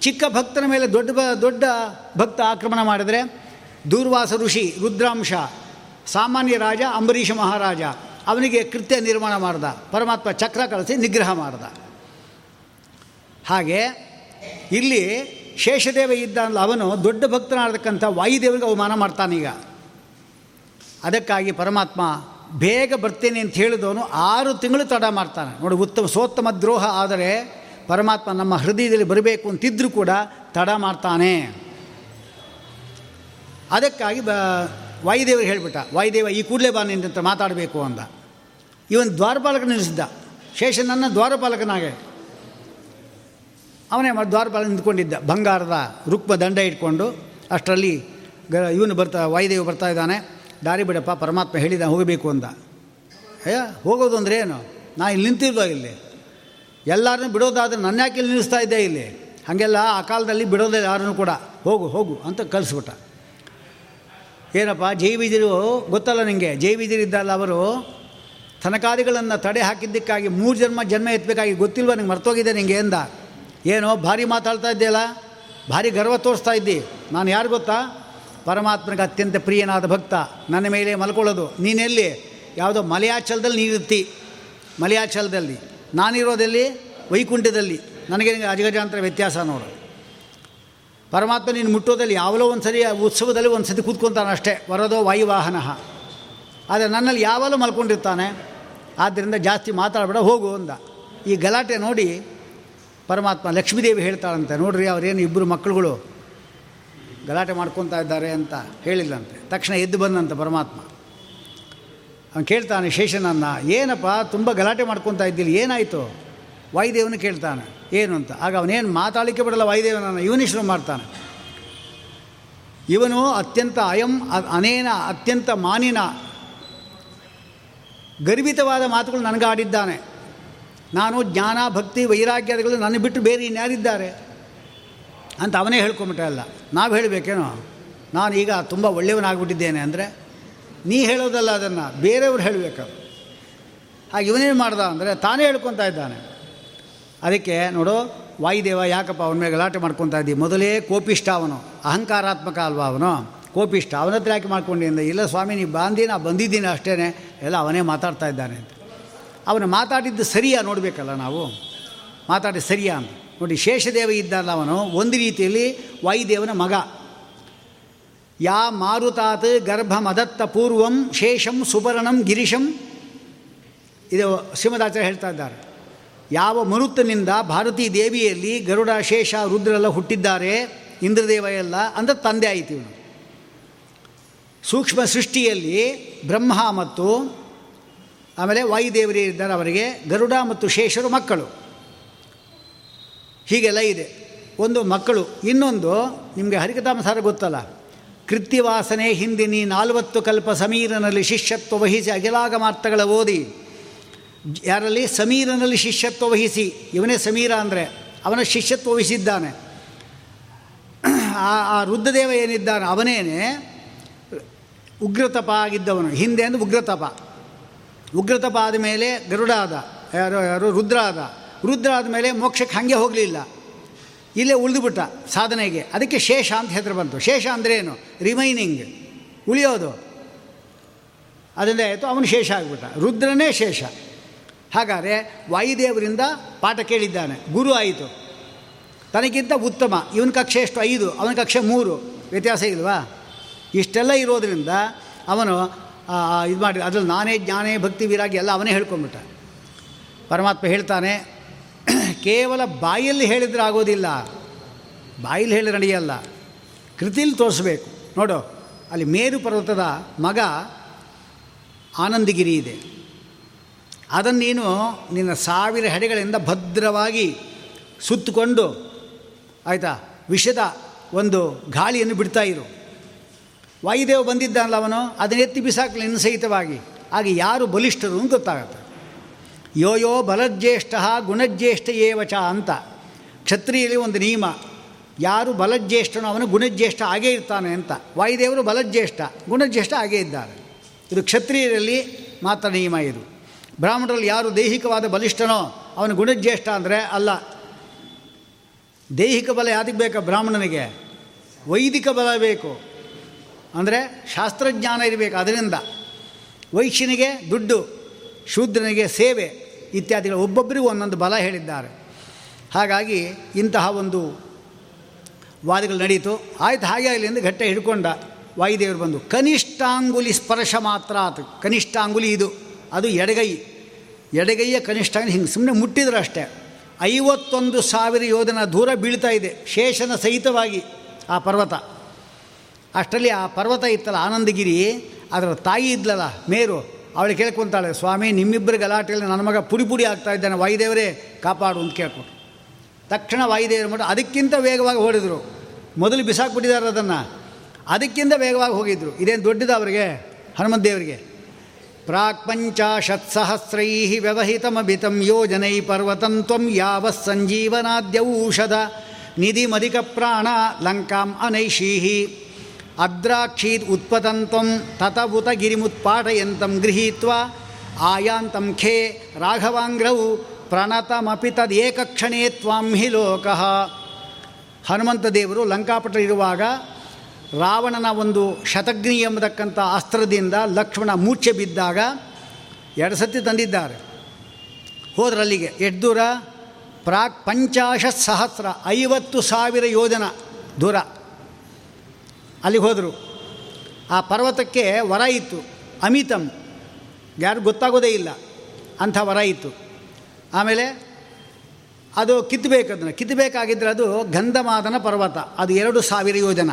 ಚಿಕ್ಕ ಭಕ್ತನ ಮೇಲೆ ದೊಡ್ಡ ದೊಡ್ಡ ಭಕ್ತ ಆಕ್ರಮಣ ಮಾಡಿದರೆ ದೂರ್ವಾಸ ಋಷಿ ರುದ್ರಾಂಶ, ಸಾಮಾನ್ಯ ರಾಜ ಅಂಬರೀಷ ಮಹಾರಾಜ ಅವನಿಗೆ ಕೃತ್ಯ ನಿರ್ಮಾಣ ಮಾಡ್ದ, ಪರಮಾತ್ಮ ಚಕ್ರ ಕಳಿಸಿ ನಿಗ್ರಹ ಮಾಡ್ದ. ಹಾಗೆ ಇಲ್ಲಿ ಶೇಷದೇವ ಇದ್ದ ಅವನು ದೊಡ್ಡ ಭಕ್ತನಾಗತಕ್ಕಂಥ ವಾಯುದೇವರಿಗೆ ಅವಮಾನ ಮಾಡ್ತಾನೀಗ ಅದಕ್ಕಾಗಿ ಪರಮಾತ್ಮ ಬೇಗ ಬರ್ತೇನೆ ಅಂತ ಹೇಳಿದವನು ಆರು ತಿಂಗಳು ತಡ ಮಾಡ್ತಾನೆ. ನೋಡಿ, ಉತ್ತಮ ಸೋತ್ತಮ ದ್ರೋಹ ಆದರೆ ಪರಮಾತ್ಮ ನಮ್ಮ ಹೃದಯದಲ್ಲಿ ಬರಬೇಕು ಅಂತಿದ್ದರೂ ಕೂಡ ತಡ ಮಾಡ್ತಾನೆ. ಅದಕ್ಕಾಗಿ ಬ, ವಾಯುದೇವರು ಹೇಳಿಬಿಟ್ಟ, ವಾಯುದೇವ, ಈ ಕೂಡಲೇ ಬಾ ನಿಂತ ಮಾತಾಡಬೇಕು ಅಂದ. ಇವನು ದ್ವಾರಪಾಲಕ ನಿಲ್ಲಿಸಿದ್ದ. ಶೇಷನನ್ನ ದ್ವಾರಪಾಲಕನಾಗೆ. ಅವನೇ ಮ ದ್ವಾರಪಾಲಕ ನಿಂತ್ಕೊಂಡಿದ್ದ. ಬಂಗಾರದ ರುಕ್ಮ ದಂಡ ಇಟ್ಕೊಂಡು ಅಷ್ಟರಲ್ಲಿ ಗ ಇವನು ಬರ್ತಾ, ವಾಯುದೇವ ಬರ್ತಾ ಇದ್ದಾನೆ. ದಾರಿ ಬಿಡಪ್ಪ, ಪರಮಾತ್ಮ ಹೇಳಿದ ಹೋಗಬೇಕು ಅಂತ. ಏ, ಹೋಗೋದು ಅಂದರೆ ಏನು? ನಾ ಇಲ್ಲಿ ನಿಂತಿಲ್ವ ಇಲ್ಲಿ? ಎಲ್ಲರನ್ನೂ ಬಿಡೋದಾದ್ರೆ ನನ್ನ ಯಾಕೆ ಇಲ್ಲಿ ನಿಲ್ಲಿಸ್ತಾ ಇದ್ದೆ ಇಲ್ಲಿ? ಹಾಗೆಲ್ಲ ಆ ಕಾಲದಲ್ಲಿ ಬಿಡೋದೇ ಯಾರನ್ನು ಕೂಡ. ಹೋಗು ಹೋಗು ಅಂತ ಕಲಿಸ್ಬಿಟ್ಟ ಏನಪ್ಪ ಜೈ ಬಿದಿರು ಗೊತ್ತಲ್ಲ ನಿಮಗೆ ಜೈ ಬೀದಿರಿದ್ದಲ್ಲ ಅವರು ತನಕಾದಿಗಳನ್ನು ತಡೆ ಹಾಕಿದ್ದಕ್ಕಾಗಿ ಮೂರು ಜನ್ಮ ಜನ್ಮ ಎತ್ತಬೇಕಾಗಿ ಗೊತ್ತಿಲ್ವ? ನಿಂಗೆ ಮರ್ತೋಗಿದೆ ನಿಂಗೆ ಎಂದ. ಏನೋ ಭಾರಿ ಮಾತಾಡ್ತಾ ಇದ್ದೆಯಲ್ಲ? ಭಾರಿ ಗರ್ವ ತೋರಿಸ್ತಾ ಇದ್ದಿ. ನಾನು ಯಾರು ಗೊತ್ತಾ? ಪರಮಾತ್ಮನಿಗೆ ಅತ್ಯಂತ ಪ್ರಿಯನಾದ ಭಕ್ತ. ನನ್ನ ಮೇಲೆ ಮಲ್ಕೊಳ್ಳೋದು. ನೀನೆಲ್ಲಿ? ಯಾವುದೋ ಮಲಯಾಚಲದಲ್ಲಿ ನೀರಿರ್ತಿ ಮಲಯಾಚಲದಲ್ಲಿ. ನಾನಿರೋದಲ್ಲಿ? ವೈಕುಂಠದಲ್ಲಿ. ನನಗೆ ಅಜಗಜಾಂತರ ವ್ಯತ್ಯಾಸ ನೋಡು. ಪರಮಾತ್ಮ ನೀನು ಮುಟ್ಟೋದಲ್ಲಿ ಯಾವಲೋ ಒಂದು ಸರಿ ಉತ್ಸವದಲ್ಲಿ ಒಂದು ಸತಿ ಕೂತ್ಕೊತಾನೆ ಅಷ್ಟೇ ವರದೋ ವಾಯುವಾಹನ. ಆದರೆ ನನ್ನಲ್ಲಿ ಯಾವಾಗಲೂ ಮಲ್ಕೊಂಡಿರ್ತಾನೆ. ಆದ್ದರಿಂದ ಜಾಸ್ತಿ ಮಾತಾಡಬೇಡ, ಹೋಗು ಅಂದ. ಈ ಗಲಾಟೆ ನೋಡಿ ಪರಮಾತ್ಮ ಲಕ್ಷ್ಮೀದೇವಿ ಹೇಳ್ತಾಳಂತೆ, ನೋಡ್ರಿ ಅವರೇನು ಇಬ್ಬರು ಮಕ್ಕಳುಗಳು ಗಲಾಟೆ ಮಾಡ್ಕೊತಾ ಇದ್ದಾರೆ ಅಂತ ಹೇಳಿಲ್ಲಂತೆ ತಕ್ಷಣ ಎದ್ದು ಬಂದಂತೆ ಪರಮಾತ್ಮ. ಅವನು ಕೇಳ್ತಾನೆ, ಶೇಷನನ್ನ, ಏನಪ್ಪ, ತುಂಬ ಗಲಾಟೆ ಮಾಡ್ಕೊತಾ ಇದ್ದಿಲ್ಲ ಏನಾಯಿತು? ವಾಯುದೇವನು ಕೇಳ್ತಾನೆ, ಏನು ಅಂತ. ಆಗ ಅವನೇನು ಮಾತಾಡಲಿಕ್ಕೆ ಬಿಡಲ್ಲ, ವಾಯುದೇವನನ್ನು ಶುರು ಮಾಡ್ತಾನೆ. ಇವನು ಅತ್ಯಂತ ಅಯಂ, ಅನೇನ ಅತ್ಯಂತ ಮಾನಿನ ಗರ್ಭಿತವಾದ ಮಾತುಗಳು ನನಗೆ ಆಡಿದ್ದಾನೆ. ನಾನು ಜ್ಞಾನ, ಭಕ್ತಿ ವೈರಾಗ್ಯಗಳು ನನ್ನ ಬಿಟ್ಟು ಬೇರೆ ಇನ್ಯಾರಿದ್ದಾರೆ ಅಂತ ಅವನೇ ಹೇಳ್ಕೊಂಬಿಟ್ಟ ಅಲ್ಲ. ನಾವು ಹೇಳಬೇಕೇನೋ? ನಾನು ಈಗ ತುಂಬ ಒಳ್ಳೆಯವನಾಗ್ಬಿಟ್ಟಿದ್ದೇನೆ ಅಂದರೆ, ನೀ ಹೇಳೋದಲ್ಲ ಅದನ್ನು, ಬೇರೆಯವ್ರು ಹೇಳಬೇಕು ಹಾಗೆ ಇವನೇನು ಮಾಡ್ದ ಅಂದರೆ, ತಾನೇ ಹೇಳ್ಕೊತಾ ಇದ್ದಾನೆ. ಅದಕ್ಕೆ ನೋಡು, ವಾಯುದೇವ ಯಾಕಪ್ಪ ಅವನ ಮೇಲೆ ಗಲಾಟೆ ಮಾಡ್ಕೊತಾ ಇದ್ದೀವಿ ಮೊದಲೇ ಕೋಪಿಷ್ಟ ಅವನು, ಅಹಂಕಾರಾತ್ಮಕ ಅಲ್ವಾ ಅವನು? ಕೋಪಿಷ್ಟ ಅವನ ಹತ್ರ ಯಾಕೆ ಇಲ್ಲ ಸ್ವಾಮಿ ನೀವು ಬಾಂಧಿ ನಾ ಬಂದಿದ್ದೀನಿ ಅಷ್ಟೇ ಎಲ್ಲ ಅವನೇ ಮಾತಾಡ್ತಾ ಇದ್ದಾನೆ ಅಂತ. ಅವನು ಮಾತಾಡಿದ್ದು ಸರಿಯಾ ನೋಡಬೇಕಲ್ಲ ನಾವು? ಮಾತಾಡಿ ಸರಿಯಾ ಅಂತ. ನೋಡಿ, ಶೇಷದೇವ ಇದ್ದಲ್ಲ ಅವನು, ಒಂದು ರೀತಿಯಲ್ಲಿ ವಾಯುದೇವನ ಮಗ. ಯಾ ಮಾರುತಾತ್ ಗರ್ಭ ಮದತ್ತ ಪೂರ್ವಂ ಶೇಷಂ ಸುಬರ್ಣಂ ಗಿರಿಶಂ. ಇದು ಶ್ರೀಮದಾಚಾರ್ಯ ಹೇಳ್ತಾ ಇದ್ದಾರೆ. ಯಾವ ಮರುತನಿಂದ ಭಾರತೀ ದೇವಿಯಲ್ಲಿ ಗರುಡ, ಶೇಷ ರುದ್ರೆಲ್ಲ ಹುಟ್ಟಿದ್ದಾರೆ, ಇಂದ್ರದೇವ ಎಲ್ಲ ಅಂದರೆ ತಂದೆ ಆಯಿತು ಸೂಕ್ಷ್ಮ ಸೃಷ್ಟಿಯಲ್ಲಿ ಬ್ರಹ್ಮ ಮತ್ತು ಆಮೇಲೆ ವಾಯುದೇವರೇ ಇದ್ದಾರೆ ಅವರಿಗೆ, ಗರುಡ ಮತ್ತು ಶೇಷರು ಮಕ್ಕಳು. ಹೀಗೆಲ್ಲ ಇದೆ. ಒಂದು ಮಕ್ಕಳು, ಇನ್ನೊಂದು ನಿಮಗೆ ಹರಿಕಥಾಮಸಾರ ಗೊತ್ತಲ್ಲ? ಕೃತ್ಯವಾಸನೆ ಹಿಂದಿನಿ ನಾಲ್ವತ್ತು ಕಲ್ಪ ಸಮೀರನಲ್ಲಿ ಶಿಷ್ಯತ್ವ ವಹಿಸಿ ಅಖಿಲಾಗಮಾರ್ಥಗಳ ಓದಿ. ಯಾರಲ್ಲಿ? ಸಮೀರನಲ್ಲಿ ಶಿಷ್ಯತ್ವ ವಹಿಸಿ. ಇವನೇ ಸಮೀರ ಅಂದರೆ ಅವನ ಶಿಷ್ಯತ್ವ ವಹಿಸಿದ್ದಾನೆ. ಆ ರುದ್ರದೇವ ಏನಿದ್ದಾನೆ? ಅವನೇನೆ ಉಗ್ರತಪ ಆಗಿದ್ದವನು. ಹಿಂದೆ ಅಂದರೆ ಉಗ್ರತಪ. ಉಗ್ರತಪ ಆದಮೇಲೆ ಗರುಡ ಆದ. ಯಾರೋ, ಯಾರು? ರುದ್ರ ಆದ. ರುದ್ರ ಆದಮೇಲೆ ಮೋಕ್ಷಕ್ಕೆ ಹಾಗೆ ಹೋಗಲಿಲ್ಲ. ಇಲ್ಲೇ ಉಳಿದುಬಿಟ್ಟ ಸಾಧನೆಗೆ. ಅದಕ್ಕೆ ಶೇಷ ಅಂತ ಹೆಸರು ಬಂತು. ಶೇಷ ಅಂದರೆ ಏನು? ರಿಮೈನಿಂಗ್. ಉಳಿಯೋದು. ಅದರಿಂದ ಆಯಿತು? ಅವನು ಶೇಷ ಆಗಿಬಿಟ್ಟ. ರುದ್ರನೇ ಶೇಷ. ಹಾಗಾದರೆ ವಾಯುದೇವರಿಂದ ಪಾಠ ಕೇಳಿದ್ದಾನೆ. ಗುರು ಆಯಿತು. ತನಗಿಂತ ಉತ್ತಮ. ಇವನ ಕಕ್ಷೆ ಎಷ್ಟು? ಐದು. ಅವನ ಕಕ್ಷೆ ಮೂರು. ವ್ಯತ್ಯಾಸ ಇಲ್ವಾ? ಇಷ್ಟೆಲ್ಲ ಇರೋದರಿಂದ ಅವನು ಇದು ಮಾಡಿ, ಅದ್ರಲ್ಲಿ ನಾನೇ ಜ್ಞಾನೇ ಭಕ್ತಿ ವೀರಾಗಿ ಎಲ್ಲ ಅವನೇ ಹೇಳ್ಕೊಂಡ್ಬಿಟ್ಟ. ಪರಮಾತ್ಮ ಹೇಳ್ತಾನೆ, ಕೇವಲ ಬಾಯಲ್ಲಿ ಹೇಳಿದರೆ ಆಗೋದಿಲ್ಲ. ಬಾಯಲ್ಲಿ ಹೇಳಿ ನಡೆಯಲ್ಲ. ಕೃತಿಲಿ ತೋರಿಸ್ಬೇಕು. ನೋಡು, ಅಲ್ಲಿ ಮೇರು ಪರ್ವತದ ಮಗ ಆನಂದಗಿರಿ ಇದೆ. ಅದನ್ನು ನೀನು ನಿನ್ನ ಸಾವಿರ ಹೆಡೆಗಳಿಂದ ಭದ್ರವಾಗಿ ಸುತ್ತಕೊಂಡು, ಆಯಿತಾ, ವಿಷದ ಒಂದು ಗಾಳಿಯನ್ನು ಬಿಡ್ತಾ ಇರು. ವಾಯುದೇವ ಬಂದಿದ್ದಾನಲ್ಲ ಅವನು? ಅದನ್ನೆತ್ತಿ ಬಿಸಾಕಲಿ ಇನ್ನು ಸಹಿತವಾಗಿ. ಆಗ ಯಾರು ಬಲಿಷ್ಠರು ಅಂತ ಗೊತ್ತಾಗುತ್ತೆ. ಯೋ ಯೋ ಬಲಜ್ಯೇಷ್ಠ ಗುಣಜ್ಯೇಷ್ಠ ಏವಚ ಅಂತ. ಕ್ಷತ್ರಿಯಲ್ಲಿ ಒಂದು ನಿಯಮ. ಯಾರು ಬಲಜ್ಯೇಷ್ಠನೋ ಅವನು ಗುಣಜ್ಯೇಷ್ಠ ಆಗೇ ಇರ್ತಾನೆ ಅಂತ. ವಾಯುದೇವರು ಬಲಜ್ಯೇಷ್ಠ, ಗುಣಜ್ಯೇಷ್ಠ ಆಗೇ ಇದ್ದಾರೆ. ಇದು ಕ್ಷತ್ರಿಯರಲ್ಲಿ ಮಾತ್ರ ನಿಯಮ ಇದು. ಬ್ರಾಹ್ಮಣರಲ್ಲಿ ಯಾರು ದೈಹಿಕವಾದ ಬಲಿಷ್ಠನೋ ಅವನು ಗುಣಜ್ಯೇಷ್ಠ ಅಂದರೆ ಅಲ್ಲ. ದೈಹಿಕ ಬಲ ಯಾತಕ್ಕೆ ಬೇಕಾ ಬ್ರಾಹ್ಮಣನಿಗೆ? ವೈದಿಕ ಬಲ ಬೇಕು. ಅಂದರೆ ಶಾಸ್ತ್ರಜ್ಞಾನ ಇರಬೇಕು ಅದರಿಂದ. ವೈಶ್ಯನಿಗೆ ದುಡ್ಡು, ಶೂದ್ರನಿಗೆ ಸೇವೆ ಇತ್ಯಾದಿಗಳು ಒಬ್ಬೊಬ್ಬರಿಗೂ ಒಂದೊಂದು ಬಲ ಹೇಳಿದ್ದಾರೆ. ಹಾಗಾಗಿ ಇಂತಹ ಒಂದು ವಾದಗಳು ನಡೀತು. ಆಯ್ತು ಹಾಗೆ ಅಲ್ಲಿಂದ ಗಟ್ಟೆ ಹಿಡ್ಕೊಂಡ ವಾಯುದೇವರು ಬಂದು, ಕನಿಷ್ಠಾಂಗುಲಿ ಸ್ಪರ್ಶ ಮಾತ್ರ ಆತು. ಕನಿಷ್ಠಾಂಗುಲಿ ಇದು. ಅದು ಎಡಗೈ. ಎಡಗೈಯ ಕನಿಷ್ಠ ಹಿಂಗೆ ಸುಮ್ಮನೆ ಮುಟ್ಟಿದ್ರು ಅಷ್ಟೇ. ಐವತ್ತೊಂದು ಸಾವಿರ ಯೋಧನ ದೂರ ಬೀಳ್ತಾ ಇದೆ. ಶೇಷನ ಸಹಿತವಾಗಿ ಆ ಪರ್ವತ. ಅಷ್ಟರಲ್ಲಿ ಆ ಪರ್ವತ ಇತ್ತಲ್ಲ, ಆನಂದಗಿರಿ, ಅದರ ತಾಯಿ ಇದ್ಲಲ್ಲ, ಮೇರು. ಅವಳು ಕೇಳ್ಕೊತಾಳೆ, ಸ್ವಾಮಿ ನಿಮ್ಮಿಬ್ಬರ ಗಲಾಟೆಯಲ್ಲಿ ನನ್ನ ಮಗ ಪುಡಿ ಪುಡಿ ಆಗ್ತಾ ಇದ್ದಾನೆ, ವಾಯುದೇವರೇ, ಕಾಪಾಡು, ಅಂತ ಕೇಳ್ಕೊಟ್ಟು ತಕ್ಷಣ ವಾಯುದೇವರು ಮಾಡಿ ಅದಕ್ಕಿಂತ ವೇಗವಾಗಿ ಓಡಿದರು. ಮೊದಲು ಬಿಸಾಕ್ಬಿಟ್ಟಿದ್ದಾರೆ ಅದನ್ನು. ಅದಕ್ಕಿಂತ ವೇಗವಾಗಿ ಹೋಗಿದ್ದರು ಇದೇನು ದೊಡ್ಡದ ಅವರಿಗೆ? ಹನುಮಂತ ದೇವರಿಗೆ. ಪ್ರಾಕ್ ಪಂಚಾಶತ್ಸಹಸ್ರೈ ವ್ಯವಹಿತಮಭಿತಂ ಯೋಜನೈ ಪರ್ವತಂ ತ್ವಂ ಯಾವ ಸಂಜೀವನಾದ್ಯೌಷಧ. ನಿಧಿಮಧಿಕ ಪ್ರಾಣ ಲಂಕಾಂ ಅನೈಷೀಹಿ. ಅದ್ರಾಕ್ಷೀತ್ ಉತ್ಪತಂತ್ವಂ ತತಭುತ ಗಿರಿಮುತ್ಪಾಟಯಂತಂ ಗೃಹೀತ್ವ ಆಯಾಂತಂ ಖೇ ರಾಘವಾಂಗ್ರವು ಪ್ರಣತಮಪಿ ತದೇಕಕ್ಷಣೇ ತ್ವಾಂ ಹಿ ಲೋಕಃ. ಹನುಮಂತ ದೇವರು ಲಂಕಾಪಟ ಇರುವಾಗ ರಾವಣನ ಒಂದು ಶತಗ್ನಿ ಎಂಬತಕ್ಕಂಥ ಅಸ್ತ್ರದಿಂದ ಲಕ್ಷ್ಮಣ ಮೂರ್ಛೆ ಬಿದ್ದಾಗ ಎರಡು ಸತಿ ತಂದಿದ್ದಾರೆ. ಹೋದ್ರಲ್ಲಿಗೆ ಎಷ್ಟು ದೂರ ಪ್ರಾಕ್ ಪಂಚಾಶತ್ ಸಹಸ್ರ ಐವತ್ತು ಸಾವಿರ ಯೋಜನ ದೂರ ಅಲ್ಲಿಗೆ ಹೋದರು. ಆ ಪರ್ವತಕ್ಕೆ ವರ ಇತ್ತು. ಅಮಿತಂ. ಯಾರು ಗೊತ್ತಾಗೋದೇ ಇಲ್ಲ. ಅಂಥ ವರ ಇತ್ತು. ಆಮೇಲೆ ಅದು ಕಿತ್ತಬೇಕು ಅದನ್ನು. ಕಿತ್ತಬೇಕಾಗಿದ್ದರೆ ಅದು ಗಂಧಮಾದನ ಪರ್ವತ. ಅದು ಎರಡು ಸಾವಿರ ಯೋಜನ.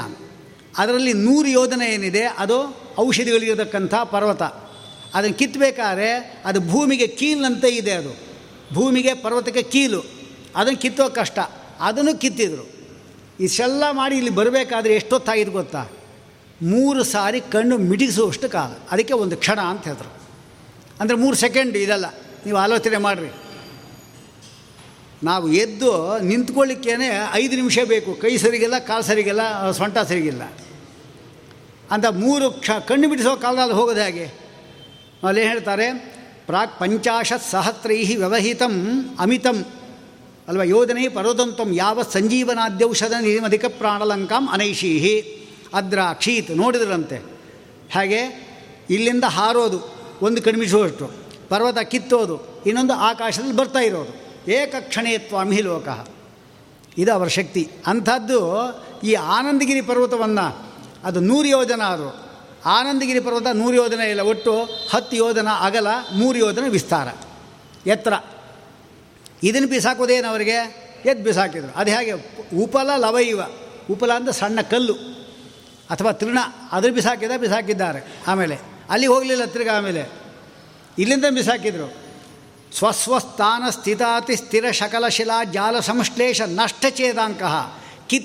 ಅದರಲ್ಲಿ ನೂರು ಯೋಜನೆ ಏನಿದೆ, ಅದು ಔಷಧಿಗಳಿರತಕ್ಕಂಥ ಪರ್ವತ. ಅದನ್ನು ಕಿತ್ತಬೇಕಾದ್ರೆ ಅದು ಭೂಮಿಗೆ ಕೀಲಿನಂತೆ ಇದೆ ಅದು. ಭೂಮಿಗೆ ಪರ್ವತಕ್ಕೆ ಕೀಲು. ಅದನ್ನು ಕಿತ್ತೋ ಕಷ್ಟ. ಅದನ್ನು ಕಿತ್ತಿದ್ರು. ಇಷ್ಟೆಲ್ಲ ಮಾಡಿ ಇಲ್ಲಿ ಬರಬೇಕಾದ್ರೆ ಎಷ್ಟೊತ್ತಾಗಿದ್ದು ಗೊತ್ತಾ? ಮೂರು ಸಾರಿ ಕಣ್ಣು ಮಿಡಿಸುವಷ್ಟು ಕಾಲ. ಅದಕ್ಕೆ ಒಂದು ಕ್ಷಣ ಅಂತ ಹೇಳಿದ್ರು. ಅಂದರೆ ಮೂರು ಸೆಕೆಂಡ್ ಇದೆಲ್ಲ. ನೀವು ಆಲೋಚನೆ ಮಾಡಿರಿ. ನಾವು ಎದ್ದು ನಿಂತ್ಕೊಳ್ಳಿಕ್ಕೇ ಐದು ನಿಮಿಷ ಬೇಕು. ಕೈ ಸರಿಗಿಲ್ಲ, ಕಾಲು ಸರಿಗಿಲ್ಲ, ಸೊಂಟ ಸರಿಗಿಲ್ಲ. ಅಂತ ಮೂರು ಕ್ಷ, ಕಣ್ಣು ಬಿಡಿಸೋ ಕಾಲದಲ್ಲಿ ಹೋಗೋದು ಹೇಗೆ. ಅಲ್ಲಿ ಹೇಳ್ತಾರೆ? ಪ್ರಾಕ್ ಪಂಚಾಶತ್ ಸಹಸ್ರೈ ವ್ಯವಹಿತಂ ಅಮಿತಂ. ಅಲ್ವಾ? ಯೋಧನೆ ಪರ್ವತಂತ್ವಂ ಯಾವ ಸಂಜೀವನಾದ್ಯೌಷಧ ನಿರ್ಮಧಿಕ ಪ್ರಾಣಲಂಕಾಂ ಅನೈಷೀಹಿ ಅದ್ರಾಕ್ಷೀತ್ ನೋಡಿದ್ರಂತೆ. ಹಾಗೆ ಇಲ್ಲಿಂದ ಹಾರೋದು ಒಂದು ಕಣ್ಮಿಸುವಷ್ಟು ಪರ್ವತ ಕಿತ್ತೋದು, ಇನ್ನೊಂದು ಆಕಾಶದಲ್ಲಿ ಬರ್ತಾ ಇರೋದು. ಏಕಕ್ಷಣೇ ತ್ವಾಮಿ ಲೋಕ. ಇದು ಅವರ ಶಕ್ತಿ. ಅಂಥದ್ದು ಈ ಆನಂದಗಿರಿ ಪರ್ವತವನ್ನು ಅದು ನೂರು ಯೋಜನ ಅದು. ಆನಂದಗಿರಿ ಪರ್ವತ ನೂರು ಯೋಜನೆ ಇಲ್ಲ, ಒಟ್ಟು ಹತ್ತು ಯೋಜನ ಅಗಲ, ಮೂರು ಯೋಜನ ವಿಸ್ತಾರ. ಎತ್ತರ. ಇದನ್ನು ಬಿಸಾಕೋದೇನು ಅವರಿಗೆ? ಎದ್ದು ಬಿಸಾಕಿದ್ರು. ಅದು ಹೇಗೆ? ಉಪಲ ಲವಯುವ ಉಪಲ ಅಂದರೆ ಸಣ್ಣ ಕಲ್ಲು. ಅಥವಾ ತೃಣ. ಅದ್ರ ಬಿಸಾಕಿದ, ಬಿಸಾಕಿದ್ದಾರೆ. ಆಮೇಲೆ ಅಲ್ಲಿ ಹೋಗಲಿಲ್ಲ ತಿರ್ಗ ಆಮೇಲೆ. ಇಲ್ಲಿಂದ ಬಿಸಾಕಿದ್ರು. ಸ್ವಸ್ವಸ್ಥಾನ ಸ್ಥಿತಾತಿ ಸ್ಥಿರ ಶಕಲಶಿಲಾ ಜಾಲ ಸಂಶ್ಲೇಷ ನಷ್ಟಚೇದಾಂಕ